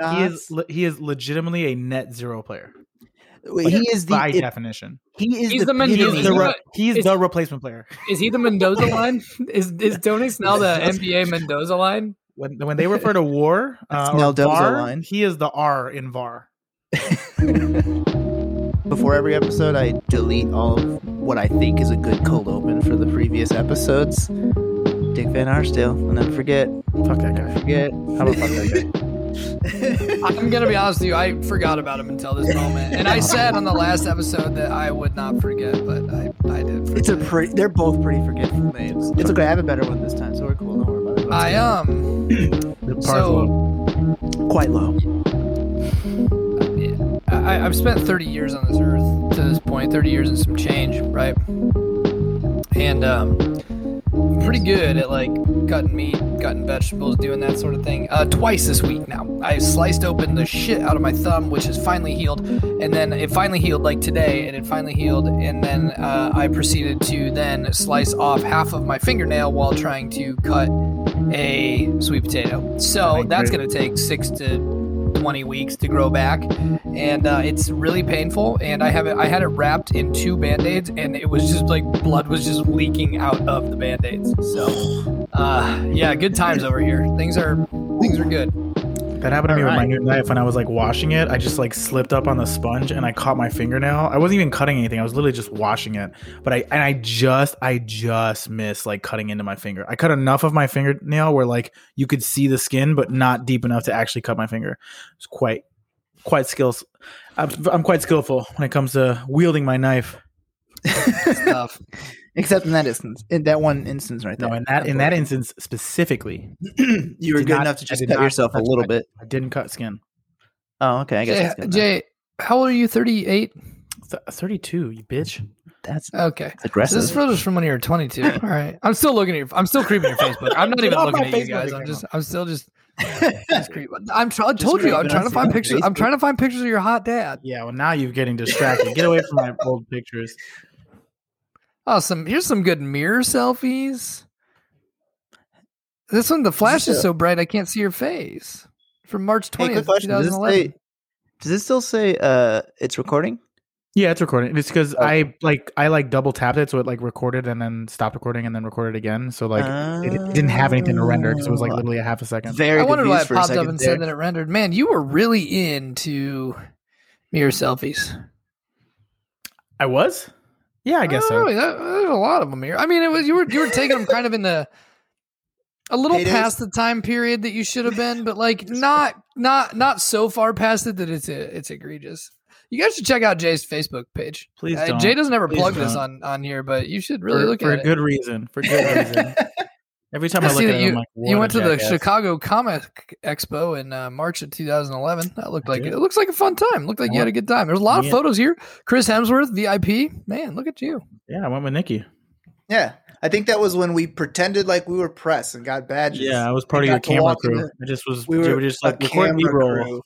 he is he is legitimately a net zero player Wait, he is the by it- definition. he is He's the he Mendoza- He is is he's the, the- the- re- he is is- the replacement player. Is he the Mendoza line? Is is Tony Snell the NBA Mendoza line? When when they refer to war uh, or Snell-Doza VAR, line. he is the R in VAR. Before every episode, I delete all of what I think is a good cold open for the previous episodes. Dick Van Arsdale, I'll never forget. Fuck that guy. Forget. How about fuck that guy? I'm gonna be honest with you. I forgot about him until this moment, and I said on the last episode that I would not forget, but I, I did. Forget. It's a pretty. They're both pretty forgetful names. It's okay. I have a better one this time, so we're cool. Don't worry about it. I um. The bar's So low. quite low. I, I've spent 30 years on this earth to this point, 30 years and some change, right? And um, I'm pretty good at like cutting meat, cutting vegetables, doing that sort of thing. Uh, twice this week now. I sliced open the shit out of my thumb, which is finally healed, and then it finally healed like today, and it finally healed, and then uh, I proceeded to then slice off half of my fingernail while trying to cut a sweet potato. So that's going to take six to 20 weeks to grow back and uh, it's really painful and i have it i had it wrapped in two band-aids and it was just like blood was just leaking out of the band-aids so uh, yeah good times over here. Things are things are good That happened to me with my new knife when I was like washing it. I just like slipped up on the sponge and I caught my fingernail. I wasn't even cutting anything. I was literally just washing it. But I and I just I just missed like cutting into my finger. I cut enough of my fingernail where like you could see the skin, but not deep enough to actually cut my finger. It's quite quite skills. I'm, I'm quite skillful when it comes to wielding my knife. stuff Except in that instance, in that one instance right there. No, in that in that instance specifically, you were good not- enough to just cut yourself a little my- bit. I didn't cut skin. Oh, okay. I guess jay, jay how old are you 38 Th- 32, you bitch. That's okay so aggressive. this photo's from when you were 22 all right i'm still looking at your i'm still creeping your facebook i'm not even looking my at you guys i'm just i'm still just, just creeping. i'm trying i told you i'm trying to find on pictures i'm trying to find pictures of your hot dad Yeah, well now you're getting distracted. Get away from my old pictures. Oh, some here's some good mirror selfies. This one, the flash is a- so bright I can't see your face. From March twentieth, two question. Does thousand this, eleven. say, does this still say uh it's recording? Yeah, it's recording. It's because Oh. I like I like double tapped it, so it like recorded and then stopped recording and then recorded again. So like it, it didn't have anything to render because it was like Oh. literally a half a second. Very I wondered why it confused for a popped up and there. said that it rendered. Man, you were really into mirror selfies. I was. Yeah, I guess Oh, so. really? That- there's a lot of them here. I mean, it was you were you were taking them kind of in the a little Heydays? past the time period that you should have been, but like not not not so far past it that it's it's egregious. You guys should check out Jay's Facebook page. Please Uh, don't. Jay doesn't ever Please plug this don't. on on here, but you should really for, look for at it for a good reason. For good reason. Every time I, I look see at that it, you I'm like, you went a to the. Chicago Comic Expo in uh, March of 2011. That looked I like did. it looks like a fun time. Looked like you had a good time. There's a lot of photos here. Chris Hemsworth, VIP. Man, look at you. Yeah, I went with Nikki. Yeah, I think that was when we pretended like we were press and got badges. Yeah, I was part of your camera crew. the- I just was. we We were were just like record B camera roll.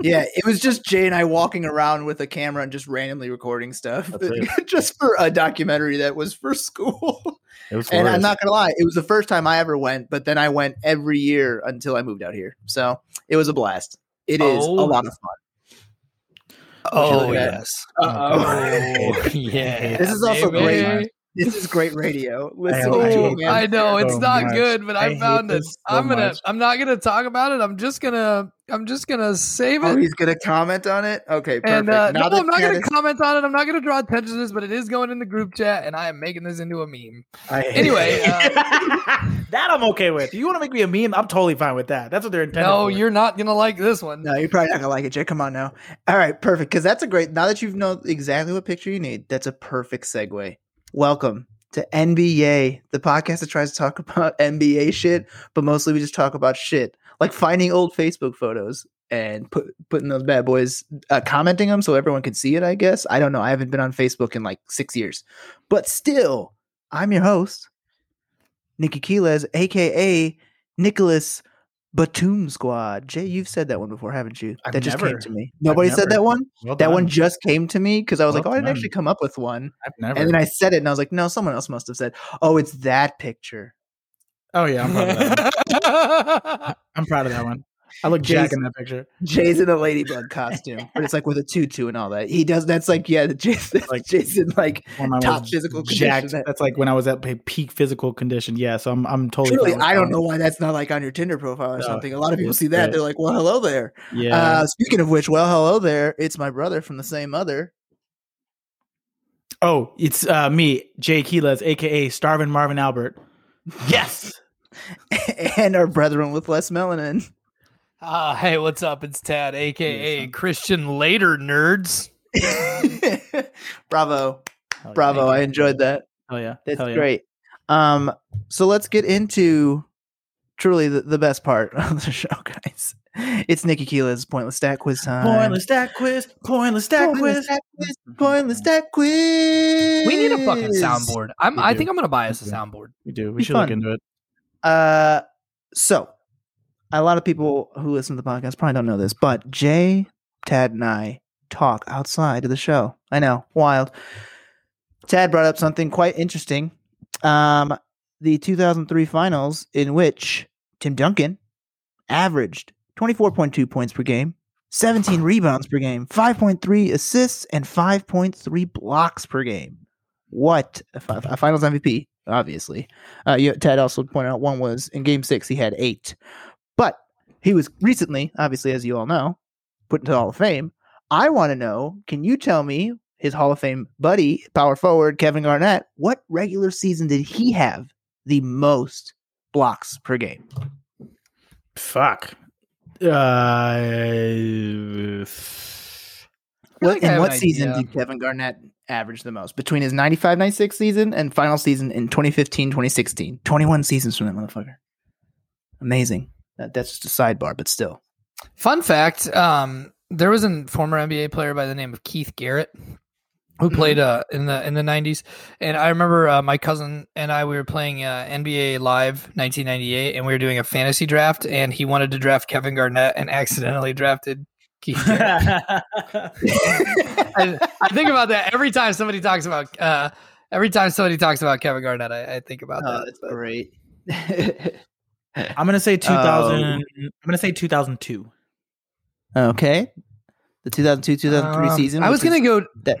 Crew. yeah, it was just Jay and I walking around with a camera and just randomly recording stuff, just for a documentary that was for school. It was. and I'm not gonna lie, it was the first time I ever went, but then I went every year until I moved out here. So it was a blast. It is Oh. a lot of fun. Oh look at that. yes. Uh-oh. yeah. This is also baby. great. This is great radio. Listen I to hate a Oh, I know it's so not much. good, but I, I found it. this so I'm gonna. much. I'm not gonna talk about it. I'm just gonna. I'm just gonna save Oh, it. he's gonna comment on it. Okay, perfect. and uh, now no, I'm not Kat gonna is- comment on it. I'm not gonna draw attention to this, but it is going in the group chat, and I am making this into a meme. I Anyway, uh, that I'm okay with. You want to make me a meme? I'm totally fine with that. That's what they're intended. No, for. you're not gonna like this one. No, you're probably not gonna like it, Jay. Come on now. All right, perfect. Because that's a great. Now that you've know exactly what picture you need, that's a perfect segue. Welcome to NBA, the podcast that tries to talk about NBA shit, but mostly we just talk about shit like finding old Facebook photos and put putting those bad boys, uh, commenting them so everyone can see it. I guess I don't know. I haven't been on Facebook in like six years, but still, I'm your host, Nikki Quiles, aka Nicholas Batum Squad. Jay, you've said that one before, haven't you? I've that just came to me. Nobody said that one. Well That one just came to me because I was like, Well oh, I didn't actually come up with one. I've never. And then I said it, and I was like, no, someone else must have said, oh, it's that picture. oh yeah, I'm proud of that. One. I'm proud of that one. I look jack in that picture. Jay's in a ladybug costume, but it's like with a tutu and all that. He does. That's like yeah, the Jason, Like- Jason, like top physical jacked. condition. That's like when I was at peak physical condition. Yeah, so I'm I'm totally. Truly, I don't know why that's not like on your Tinder profile or No, something. A lot of people see that they're like, "Well, hello there." Yeah. Uh, speaking of which, well, hello there. It's my brother from the same mother. oh, it's uh, me, Jay Quiles, aka Starvin Marvin Albert. Yes. and our brethren with less melanin. Uh, hey, what's up? It's Tad, aka Christian Later Nerds. Bravo, Hell yeah. bravo! I enjoyed that. Oh yeah. That's Hell yeah. great. Um, so let's get into truly the, the best part of the show, guys. It's Nikki Quiles' pointless stat quiz time. Pointless stat quiz. Pointless stat Pointless quiz. stat quiz. Pointless stat quiz. We need a fucking soundboard. I'm. I think I'm gonna buy us a soundboard. We do. We Be should look into it. Uh, so a lot of people who listen to the podcast probably don't know this, but Jay, Tad, and I talk outside of the show. I know, wild. Tad brought up something quite interesting. Um, the 2003 finals, in which Tim Duncan averaged 24.2 points per game, 17 rebounds per game, 5.3 assists, and 5.3 blocks per game. What a, fi- a finals MVP, obviously. Uh, you, Ted also pointed out one was in game six, he had eight. But he was recently, obviously, as you all know, put into the Hall of Fame. I want to know can you tell me his Hall of Fame buddy, power forward Kevin Garnett, what regular season did he have the most blocks per game? Fuck. Uh, What, like in what season idea. did Kevin Garnett average the most? Between his 95 96 season and final season in 2015 2016. 21 seasons from that motherfucker. Amazing. That, that's just a sidebar, but still. Fun fact: um, there was a former NBA player by the name of Keith Garrett who played uh, in the in the '90s, and I remember uh, my cousin and I we were playing uh, NBA Live 1998, and we were doing a fantasy draft, and he wanted to draft Kevin Garnett and accidentally drafted Keith I, I think about that every time somebody talks about uh, every time somebody talks about Kevin Garnett. I, I think about Oh, that. that's great. I'm gonna say 2000. I'm gonna say 2002. okay. The 2002 2003 Um, season. I was gonna go. that-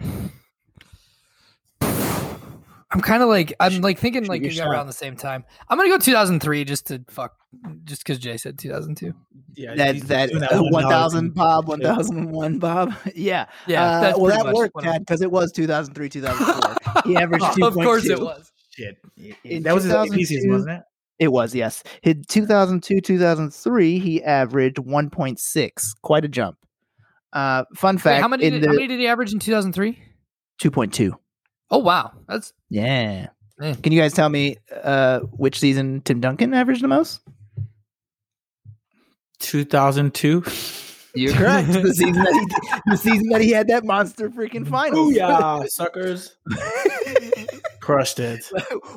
I'm kind of like I'm like thinking like your shot. around the same time. I'm gonna go 2003 just to fuck, just because Jay said 2002. Yeah, that he's that, doing $1 1000. Bob 1001 Bob yeah Yeah, uh, that's well that worked what because it was 2003 2004 he averaged 2. of course it was. Shit. In that was his AP season, wasn't it? It was yes in 2002 2003 he averaged 1.6 quite a jump uh fun Wait, fact how many? Did, the how many did he average in 2003? 2.2 Oh wow, that's yeah Man. can you guys tell me uh which season tim duncan averaged the most 2002. you're correct the season that he the season that he had that monster freaking finals yeah, suckers. Crushed it.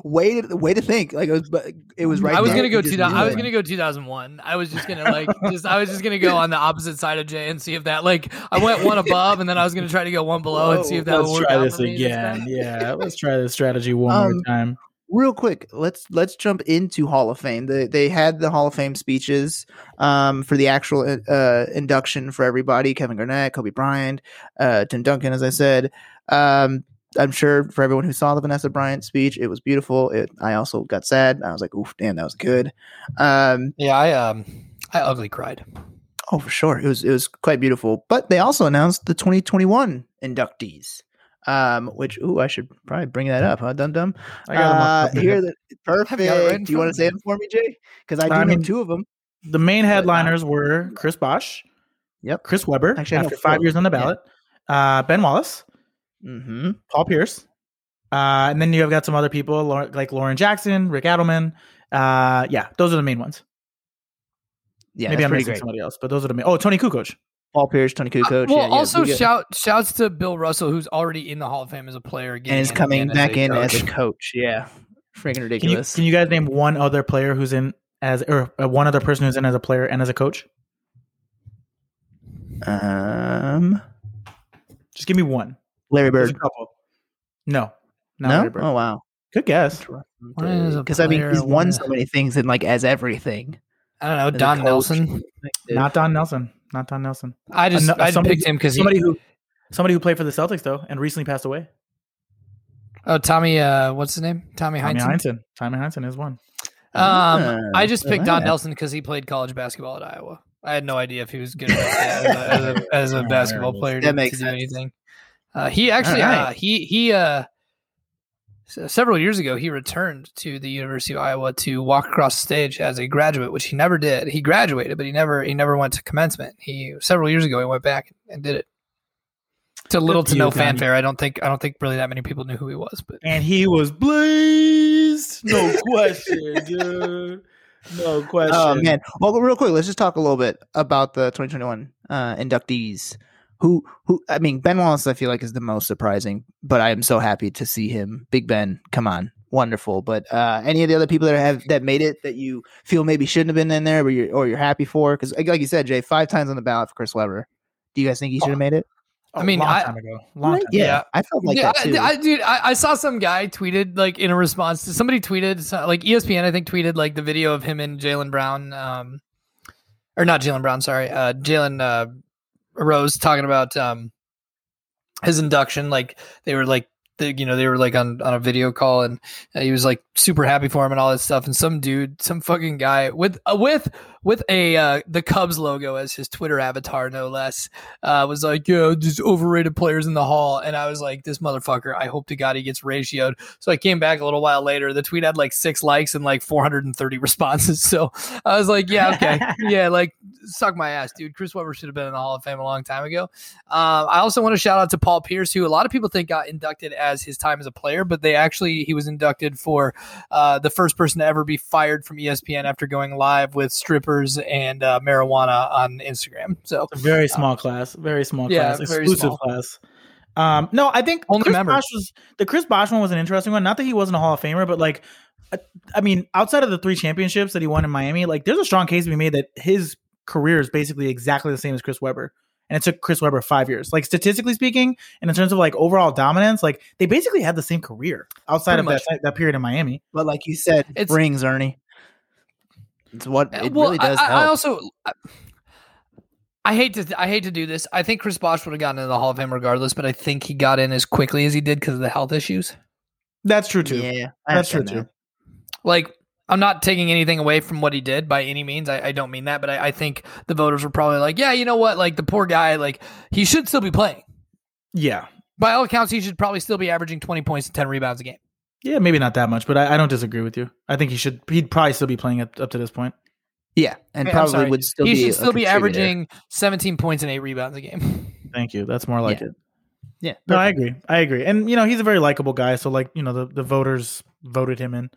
way to way to think. Like it was, but it was right. I was there. gonna go You just 2000. I was gonna go 2001. I was just gonna like just I was just gonna go on the opposite side of Jay and see if that like I went one above and then I was gonna try to go one below and see if that would Let's work try out this for again. Yeah, let's try this strategy one Um, more time. Real quick. Let's let's jump into Hall of Fame. They they had the Hall of Fame speeches um, for the actual uh, induction for everybody. Kevin Garnett, Kobe Bryant, uh, Tim Duncan, as I said. Um, I'm sure for everyone who saw the Vanessa Bryant speech, it was beautiful. It, I also got sad. I was like, "Oof, damn, that was good." Um, Yeah, I um I ugly cried. Oh, for sure. It was it was quite beautiful. But they also announced the 2021 inductees. Um, which ooh, I should probably bring that up, huh? Dum dum. I got Uh, here, the, perfect. right Do you want to say them for me, Jay? Because I do I know two of them. The main headliners were Chris Bosh, Yep. Chris Webber Actually, after five four. years on the Yeah. ballot, uh, Ben Wallace, Mm-hmm. Paul Pierce, uh, and then you have got some other people like Lauren Jackson, Rick Adelman. Uh, yeah, those are the main ones. Yeah, Maybe I'm missing great. somebody else, but those are the main. Oh, Toni Kukoc. Paul Pierce, Toni Kukoc. well, yeah, yeah, also we get- shout shouts to Bill Russell, who's already in the Hall of Fame as a player again, and is coming back in as a coach. coach. Yeah, freaking Can you, ridiculous. can you guys name one other player who's in as or uh, one other person who's in as a player and as a coach? um, Just give me one. Larry There's a Bird. couple. No, not No. Larry Bird. Oh wow. Good guess. One is a Because I mean, player, he's one won so many things and like as everything. I don't know as Don coach. Nelson. Not Don Nelson. Not Don Nelson. I just Ano- I just somebody- picked him because he. Somebody who somebody who played for the Celtics though and recently passed away. Oh, Tommy. Uh, what's his name? Tommy Tommy Heinsohn. Heinsohn. Tommy Heinsohn is one. Um, Ah, I just picked Don. Nelson because he played college basketball at Iowa. I had no idea if he was good as a, as a, as a basketball there it is. player to, makes to do anything. Uh, he actually, All right. uh, he he uh, s- several years ago, he returned to the University of Iowa to walk across the stage as a graduate, which he never did. He graduated, but he never he never went to commencement. He several years ago, he went back and did it. To little to no you, fanfare. I don't think I don't think really that many people knew who he was, but And he was blazed. No question, dude. No question. Oh man! Well, real quick, let's just talk a little bit about the 2021 uh, inductees. Who, who? I mean, Ben Wallace, I feel like is the most surprising, but I am so happy to see him. Big Ben, come on, wonderful. But uh, any of the other people that have that made it that you feel maybe shouldn't have been in there, or you're or you're happy for? Because like you said, Jay, five times on the ballot for Chris Webber. Do you guys think he should have made it? I mean, long I- time ago. Long time yeah, Yeah. ago. I felt like yeah, that too. I, I, dude, I, I saw some guy tweeted like in a response to somebody tweeted like ESPN, I think tweeted like the video of him and Jaylen Brown, um, or not Jaylen Brown, sorry, uh, Jalen uh, Rose talking about um, his induction. Like they were like, they, you know, they were like on on a video call, and uh, he was like super happy for him and all that stuff. And some dude, some fucking guy with uh, with with a uh, the Cubs logo as his Twitter avatar, no less, uh, was like, "Yeah, just overrated players in the hall." And I was like, "This motherfucker! I hope to God he gets ratioed." So I came back a little while later. The tweet had like six likes and like 430 responses. So I was like, "Yeah, okay, yeah, like suck my ass, dude." Chris Webber should have been in the Hall of Fame a long time ago. Um, I also want to shout out to Paul Pierce, who a lot of people think got inducted as his time as a player, but they actually he was inducted for uh, the first person to ever be fired from ESPN after going live with strippers and uh, marijuana on Instagram. So a very small class. Very small Yeah, class. Exclusive small. class. Um, no, I think Only Chris members. Bosh was the Chris Bosh one was an interesting one. Not that he wasn't a Hall of Famer, but like, I, I mean, outside of the three championships that he won in Miami, like, there's a strong case to be made that his career is basically exactly the same as Chris Webber, and it took Chris Webber five years. Like statistically speaking, and in terms of like overall dominance, like they basically had the same career outside Pretty of that that period in Miami. but like you said, It's- rings, Ernie. It's what uh, it well, really does I, help. I also. I, I hate to I hate to do this. I think Chris Bosh would have gotten into the Hall of Fame regardless, but I think he got in as quickly as he did because of the health issues. That's true too. yeah, That's true understand too. Like, I'm not taking anything away from what he did by any means. I, I don't mean that, but I, I think the voters were probably like, yeah, you know what? Like the poor guy, like he should still be playing. Yeah, By all accounts, he should probably still be averaging 20 points and 10 rebounds a game. Yeah, maybe not that much, but I, I don't disagree with you. I think he should. He'd probably still be playing up, up to this point. Yeah, and I'm probably would still he be should a still be averaging 17 points and eight rebounds a game. Thank you. That's more like Yeah. it. Yeah, No, I agree. I agree. And you know, he's a very likable guy. So like, you know, the, the voters voted him in.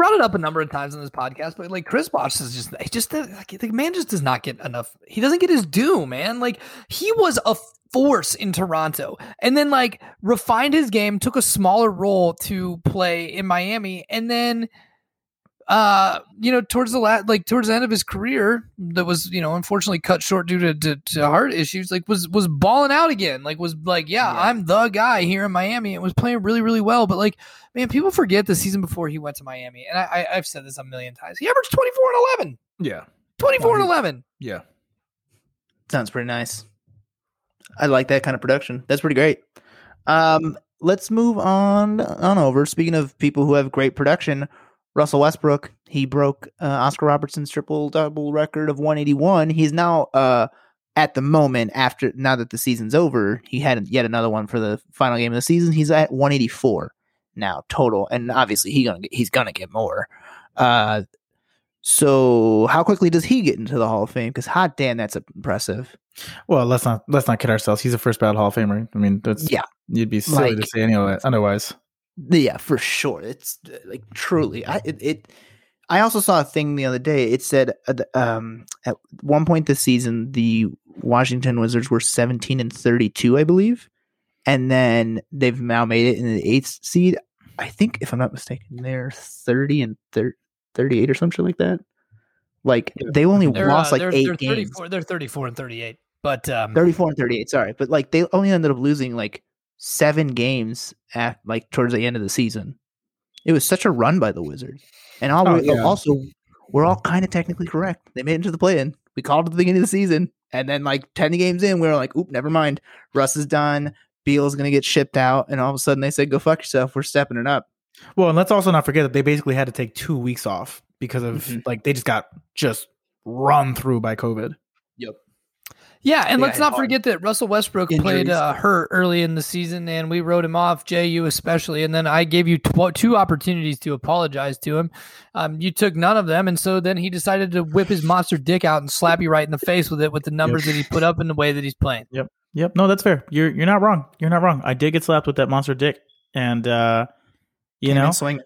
Brought it up a number of times on this podcast, but like Chris Bosh is just, just like, the man just does not get enough. He doesn't get his due, man. Like he was a force in Toronto, and then like refined his game, took a smaller role to play in Miami, and then, uh, you know, towards the last, like towards the end of his career, that was you know unfortunately cut short due to, to, to heart issues. Like was was balling out again. Like was like, yeah, Yeah. I'm the guy here in Miami. It was playing really really well, but like man, people forget the season before he went to Miami. And I, I, I've said this a million times. He averaged 24 and 11. Yeah. 24 and 11. Yeah. Sounds pretty nice. I like that kind of production. That's pretty great. Um, let's move on on over. Speaking of people who have great production, Russell Westbrook he broke uh, Oscar Robertson's triple double record of 181. He's now uh at the moment after now that the season's over, he had yet another one for the final game of the season. He's at 184 now total, and obviously he gonna get, he's gonna get more. Uh, so how quickly does he get into the Hall of Fame? Because hot damn, that's impressive. Well, let's not let's not kid ourselves. He's a first ballot Hall of Famer. I mean, that's Yeah. You'd be silly to Like- say any otherwise. Yeah, for sure. It's uh, like truly. I it, it. I also saw a thing the other day. It said uh, um, at one point this season, the Washington Wizards were seventeen and thirty-two, I believe, and then they've now made it in the eighth seed. I think, if I'm not mistaken, they're thirty and thir- thirty-eight or something like that. Like Yeah. they only They're, lost uh, like they're, 8 they're games. 34, they're 34 and 38. But um, 34 and 38 sorry but like they only ended up losing like seven games at like towards the end of the season it was such a run by the wizards and all Oh, yeah. also we're all kind of technically correct. They made it to the play-in. We called at the beginning of the season, and then like ten games in, we were like, "Oop, never mind. Russ is done. Beal's gonna get shipped out." And all of a sudden, they said, "Go fuck yourself. We're stepping it up." Well, and let's also not forget that they basically had to take two weeks off because of Mhm. like they just got just run through by COVID. Yeah, and Yeah, let's it's not hard. forget that Russell Westbrook Injuries. played uh, hurt early in the season, and we wrote him off, Jay, you especially. And then I gave you tw- two opportunities to apologize to him. Um, you took none of them, and so then he decided to whip his monster dick out and slap you right in the face with it, with the numbers that he put up and the way that he's playing. Yep, yep. no, that's fair. You're you're not wrong. You're not wrong. I did get slapped with that monster dick, and uh, you Came in know, swinging.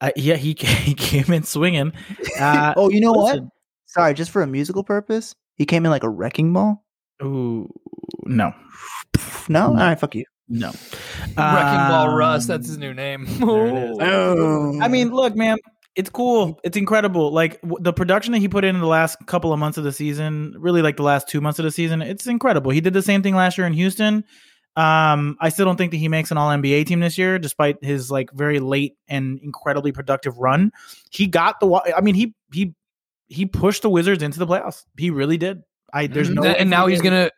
I, yeah, he he came in swinging. Uh, oh, you know what? Sorry, just for a musical purpose, he came in like a wrecking ball. Ooh, no, No, all right, fuck you. no. Wrecking Ball Russ, that's his Um, new name. there it is. Oh, I mean, look, man, it's cool. It's incredible. Like w- the production that he put in, in the last couple of months of the season, really like the last two months of the season, it's incredible. He did the same thing last year in Houston. Um, I still don't think that he makes an All NBA team this year, despite his like very late and incredibly productive run. He got the. wa- I mean, he he he pushed the Wizards into the playoffs. He really did. I there's no, and now he's gonna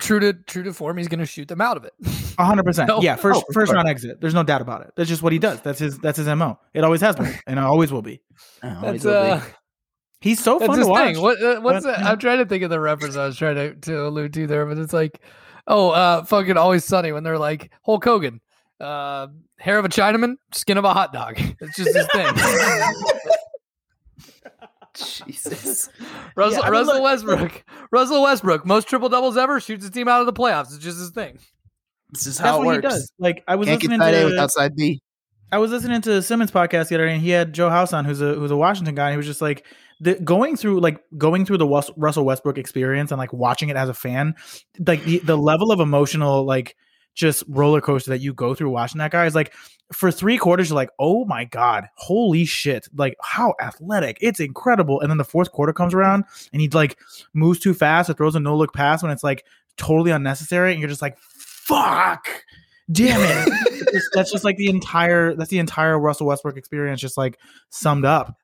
true to true to form. He's gonna shoot them out of it. hundred percent. No. Yeah, first Oh, for first round exit. There's no doubt about it. That's just what he does. That's his that's his mo. It always has been, and it always will be. Oh, That's it will be. uh, He's so that's fun his to watch. thing. What uh, what's But, that? I'm trying to think of the reference I was trying to, to allude to there, but it's like, oh, uh, fucking always sunny when they're like Hulk Hogan, uh, hair of a Chinaman, skin of a hot dog. It's just his thing. Jesus. Russell, I mean, Russell look- Westbrook. Russell Westbrook, most triple doubles ever, shoots his team out of the playoffs. It's just his thing. This is That's how it what works. he does. Like I was Can't listening side A to without side B. I was listening to Simmons podcast the other day, and he had Joe House on, who's a who's a Washington guy. And he was just like the, going through like going through the Wes- Russell Westbrook experience and like watching it as a fan, like the the level of emotional like just roller coaster that you go through watching that guy is like for three quarters you're like oh my god holy shit like how athletic it's incredible and then the fourth quarter comes around and he like moves too fast or throws a no look pass when it's like totally unnecessary and you're just like fuck damn it just- that's just like the entire that's the entire Russell Westbrook experience just like summed up.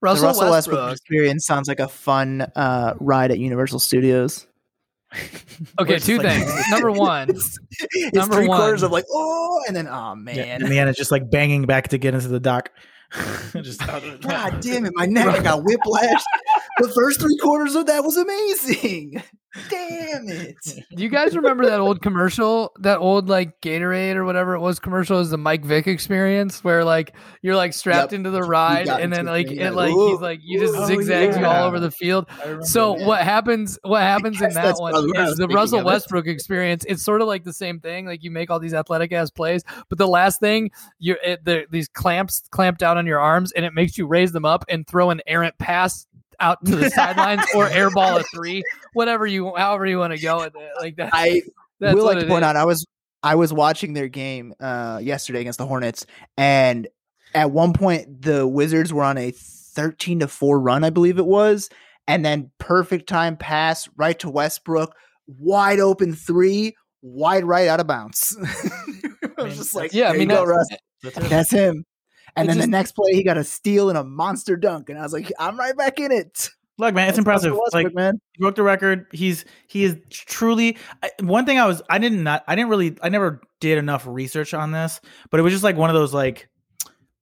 Russell, Russell Westbrook, Westbrook. experience sounds like a fun uh, ride at Universal Studios. Okay, two like- things. Number one, it's Number three quarters one. of like oh, and then oh man, Yeah, in the end, it's just like banging back to get into the dock. just God damn it, my neck I got whiplash. the first three quarters of that was amazing. Damn it. do you guys remember that old commercial? That old like Gatorade or whatever it was commercial is the Mike Vick experience where like you're like strapped Yep. into the ride and then like it like, like he's like you just ooh, zigzags you all over the field. So what happens? What happens in that one probably what I is the Russell. Westbrook experience. It's sort of like the same thing. Like you make all these athletic ass plays, but the last thing you it, the, these clamps clamp down on your arms, and it makes you raise them up and throw an errant pass out to the sidelines or airball a three, whatever you, however you want to go with it. Like that. I That's will like to point is. out I was I was watching their game uh yesterday against the Hornets and at one point the Wizards were on a 13 to 4 run I believe it was and then perfect time pass right to Westbrook wide open 3 wide right out of bounds. I was mean, just like Yeah, I mean, you go, that's- Russ. That's him. And then just- the next play he got a steal and a monster dunk and I was like I'm right back in it. Look, man, it's That's impressive. Like man. he broke the record. He's he is truly I, one thing. I was I didn't not I didn't really I never did enough research on this, but it was just like one of those like.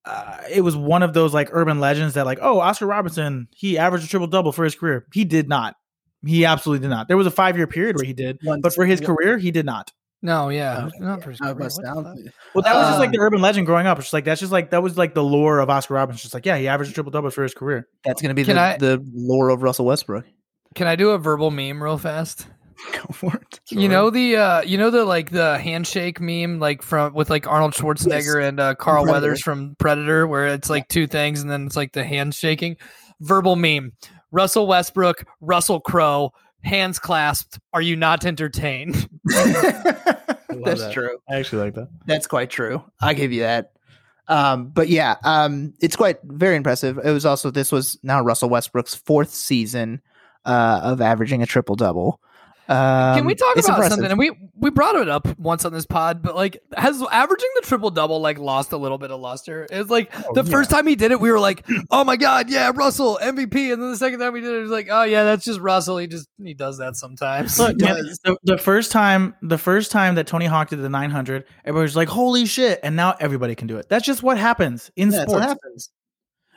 Uh, it was one of those like urban legends that like oh Oscar Robertson he averaged a triple double for his career he did not he absolutely did not there was a five year period where he did Once- but for his career he did not No, yeah, Okay, not for his I career. bust What the down. Well, that was just like Uh, the urban legend growing up. It's just like that's just like that was like the lore of Oscar Robertson. Just like yeah, he averaged a triple double for his career. That's going to be the, I- the lore of Russell Westbrook. Can I do a verbal meme real fast? Go for it. You know the uh you know the like the handshake meme like from with like Arnold Schwarzenegger and uh Carl Predator. Weathers from Predator where it's like two things and then it's like the handshaking. Verbal meme. Russell Westbrook, Russell Crowe, hands clasped. Are you not entertained? That's that. true. I actually like that. That's quite true. I give you that. Um, but yeah, um, it's quite very impressive. It was also this was now Russell Westbrook's fourth season uh, of averaging a triple double. Um, Can we talk about impressive. something? And we we brought it up once on this pod, but like has averaging the triple double like lost a little bit of luster. It's like Oh, the yeah. first time he did it, we were like, "Oh my god, yeah, Russell MVP," and then the second time we did it, it was like, "Oh yeah, that's just Russell. He just he does that sometimes." Look, man, the, the first time, the first time that Tony Hawk did the 900, everybody was like, "Holy shit!" And now everybody can do it. That's just what happens in Yeah, that's what sports. happens.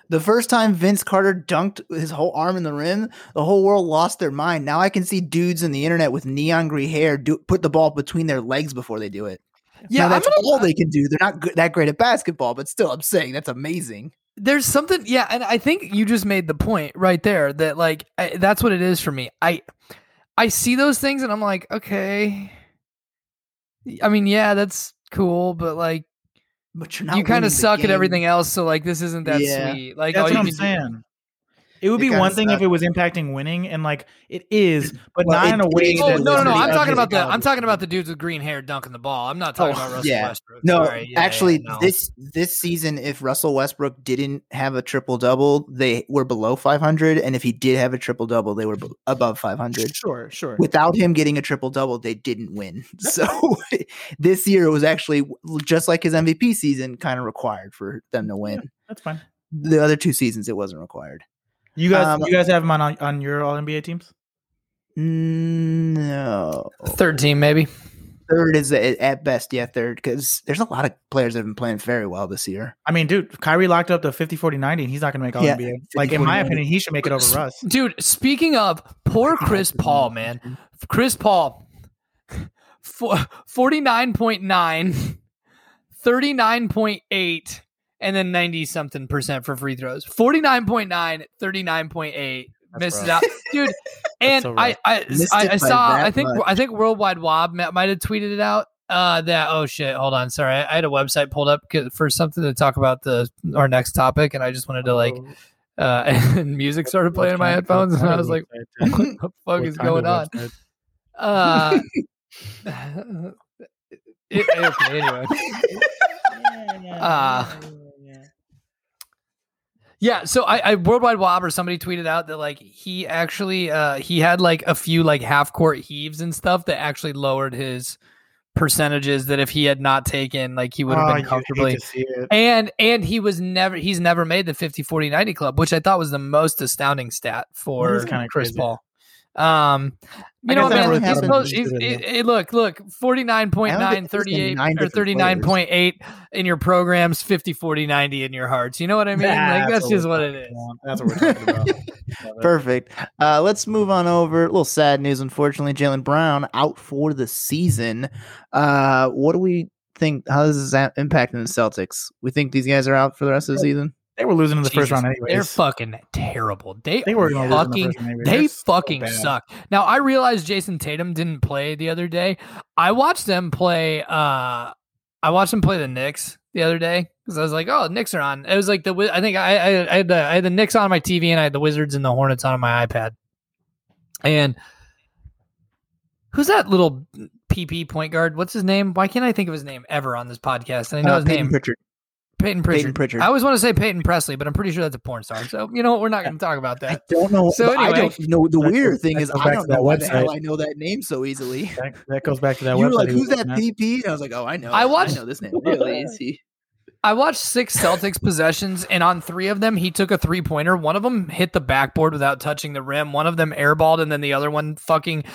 The first time Vince Carter dunked his whole arm in the rim, the whole world lost their mind. Now I can see dudes in the internet with neon green hair do, put the ball between their legs before they do it. yeah, now, that's gonna, all they can do. They're not good, that great at basketball, but still, I'm saying that's amazing. there's something yeah and i think you just made the point right there that like I, that's what it is for me i i see those things and i'm like okay i mean yeah that's cool but like But you're not. you kind of the suck at everything else so like this isn't that Yeah. sweet like That's what you I'm can do- saying. It would be kinda one thing if it was impacting winning, and like it is, but Well, not it- in a way. it- Oh that no no no! I'm talking about the. I'm talking about the dudes with green hair dunking the ball. I'm not oh, talking Oh, about Russell yeah. Westbrook. No, Sorry. Yeah, actually, yeah, no. this this season, if Russell Westbrook didn't have a triple double, they were below 500, and if he did have a triple double, they were be- above 500. Sure, sure. Without him getting a triple double, they didn't win. So this year, it was actually just like his MVP season, kind of required for them to win. That's fine. The other two seasons, it wasn't required. You guys, Um, you guys have him on on your All NBA teams. No, third team maybe. third is at at best, yeah, third because there's a lot of players that have been playing very well this year. I mean, dude, Kyrie locked up the 50 40 90 and he's not going to make All Yeah, NBA. Like, in my 50-40-90. opinion, he should make it over Russ. Dude, speaking of poor Chris Paul, man. Chris Paul, fo- 49.9, 39.8, and then 90 something percent for free throws. 49.9, 39.8. That's Misses rough. out, dude. And so I. I, I, I saw. I think. much. I think Worldwide Wob might have tweeted it out. Uh, that oh shit. Hold on. Sorry, I, I had a website pulled up for something to talk about the our next topic, and I just wanted to like. Uh, and music started playing in my headphones, and I was like, "What the fuck is going on?" Uh, it, okay, anyway. Uh, Yeah, so I, I Worldwide Wob or somebody tweeted out that like he actually uh he had like a few like half court heaves and stuff that actually lowered his percentages that if he had not taken like he would have Oh, been comfortably to see it. and and he was never he's never made the 50 40 90 club which I thought was the most astounding stat for kinda Chris crazy. Paul. Um you know man, really he's happened. close, Just he's, do he- he- look look I don't 49.9 38 or different players. 39.8 in your programs 50 40 90 in your hearts. You know what I mean? like that's just what it is. about. That's what we're talking about. Perfect. Uh, let's move on over. A little sad news, unfortunately. Jaylen Brown out for the season. Uh, what do we think? How is this a- impacting the Celtics? We think these guys are out for the rest of the season. They were losing in the first round anyway. They're fucking terrible. They They were the fucking anyway. they They're fucking bad. suck. Now I realized Jayson Tatum didn't play the other day. I watched them play. uh I watched them play the Knicks the other day because I was like, "Oh, the Knicks are on." It was like the I think I, I, I had the I had the Knicks on my TV and I had the Wizards and the Hornets on my iPad. And who's that little PP point guard? What's his name? Why can't I think of his name ever on this podcast? And I know Uh, his Peyton name. Pritchard. Peyton Pritchard. Peyton Pritchard. I always want to say Peyton Presley, but I'm pretty sure that's a porn star. So you know what? We're not going to talk about that. I don't know. So but I anyway- don't know. The weird goes- thing is, I don't know that why the hell. I know that name so easily. That, that goes back to that You were like, "Who's that. PP?" And I was like, "Oh, I know. I watched. I know this name really easy." I watched six Celtics possessions, and on three of them, he took a three pointer. One of them hit the backboard without touching the rim. One of them airballed, and then the other one fucking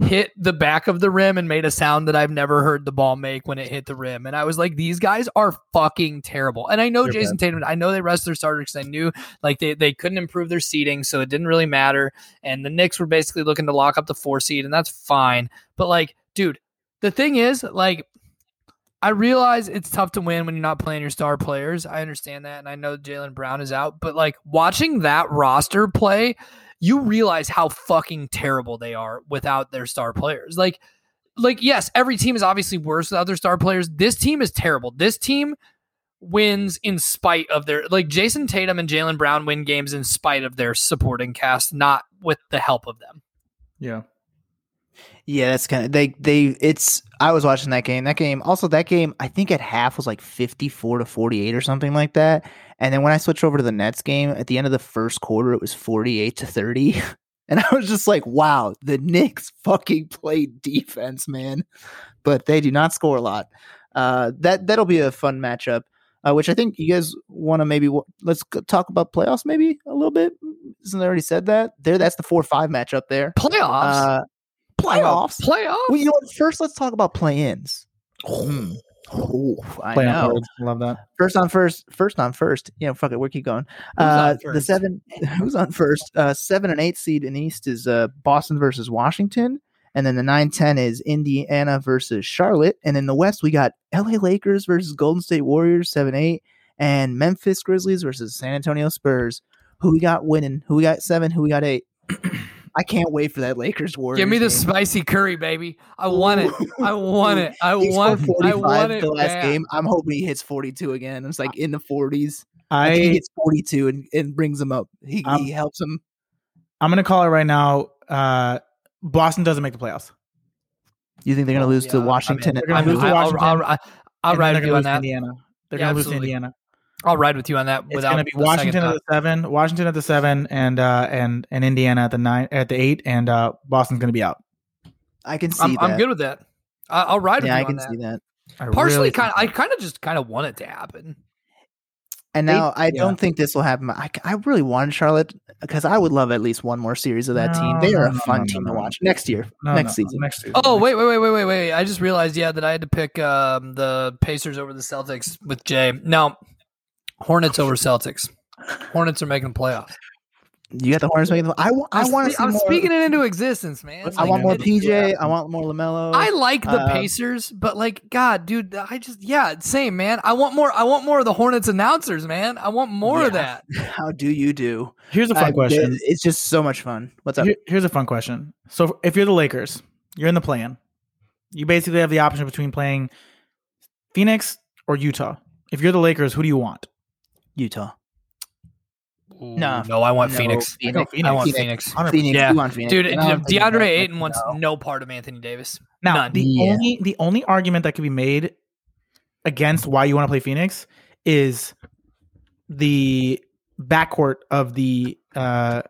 hit the back of the rim and made a sound that I've never heard the ball make when it hit the rim. And I was like, these guys are fucking terrible. And I know They're Jayson Tatum, I know they rest their starters because I knew like they, they couldn't improve their seating, so it didn't really matter. And the Knicks were basically looking to lock up the four seed, and that's fine. But like, dude, the thing is, like, I realize it's tough to win when you're not playing your star players. I understand that, and I know Jaylen Brown is out, but like watching that roster play, you realize how fucking terrible they are without their star players. Like, like yes, every team is obviously worse without their star players. This team is terrible. This team wins in spite of their like Jayson Tatum and Jaylen Brown win games in spite of their supporting cast, not with the help of them. Yeah. Yeah, that's kind of they they it's I was watching that game. That game also that game I think at half was like 54 to 48 or something like that. And then when I switched over to the Nets game at the end of the first quarter it was 48 to 30. And I was just like, wow, the Knicks fucking play defense, man. But they do not score a lot. Uh, that that'll be a fun matchup. Uh, which I think you guys want to maybe let's talk about playoffs maybe a little bit. Isn't I already said that? There, that's the four five matchup there. Playoffs. Uh, playoffs. Playoffs. Well, you know what? First, let's talk about play-ins. Oh, I Play know. words. Love that. First on first, first on first. Yeah, fuck it, we'll keep going. Who's Uh, the seven, who's on first? Uh, seven and eight seed in East is uh Boston versus Washington, and then the nine ten is Indiana versus Charlotte, and in the West we got L.A. Lakers versus Golden State Warriors seven eight, and Memphis Grizzlies versus San Antonio Spurs. Who we got winning? Who we got seven? Who we got eight? I can't wait for that Lakers Warriors. Give me the game. spicy curry, baby. I want it. I want it. I He scored want. I 45 want it. the last bad. game. I'm hoping he hits 42 again. It's like in the 40s. I he hits 42 and, and brings him up. He, Um, he helps him. I'm gonna call it right now. Uh, Boston doesn't make the playoffs. You think they're going to Oh, lose to yeah, Washington? they're gonna I'm, lose to I'll, Washington, I'll, I'll, I'll and then ride you on that. Indiana. They're Yeah, gonna lose to. Indiana. I'll ride with you on that. It's Without gonna be Washington at the seven, Washington at the seven, and uh and and Indiana at the nine at the eight, and uh Boston's gonna be out. I can see I'm, that. I'm good with that. I, I'll ride Yeah, with I you can that. see that. I Partially, really kind of. I kind of just kind of want it to happen. And They- now I yeah. don't think this will happen. I, I really wanted Charlotte because I would love at least one more series of that team. They are no, a fun no, team no, to watch next year, No, next no, season. Next season. Oh wait, wait, wait, wait, wait, wait! I just realized, yeah, that I had to pick um, the Pacers over the Celtics with Jay. Now, Hornets over Celtics. Hornets are making the playoffs. You got the Hornets making. The, I want. I I'm, want to spe- I'm more. speaking it into existence, man. Let's I want more it's- PJ. I want more Lamelo. I like the Uh, Pacers, but like, God, dude, I just yeah, same man. I want more. I want more of the Hornets announcers, man. I want more of that. How do you do? Here's a fun I- question. It's just so much fun. What's up? Here- here's a fun question. So if you're the Lakers, you're in the plan. You basically have the option between playing Phoenix or Utah. If you're the Lakers, who do you want? Utah. no, no, I want No, Phoenix. Phoenix. I want Phoenix. Phoenix. Phoenix. Yeah. You want Phoenix. Dude, And I DeAndre that's- Ayton wants no. no part of Anthony Davis. Now, None. the Yeah. only the only argument that could be made against why you want to play Phoenix is the backcourt of the uh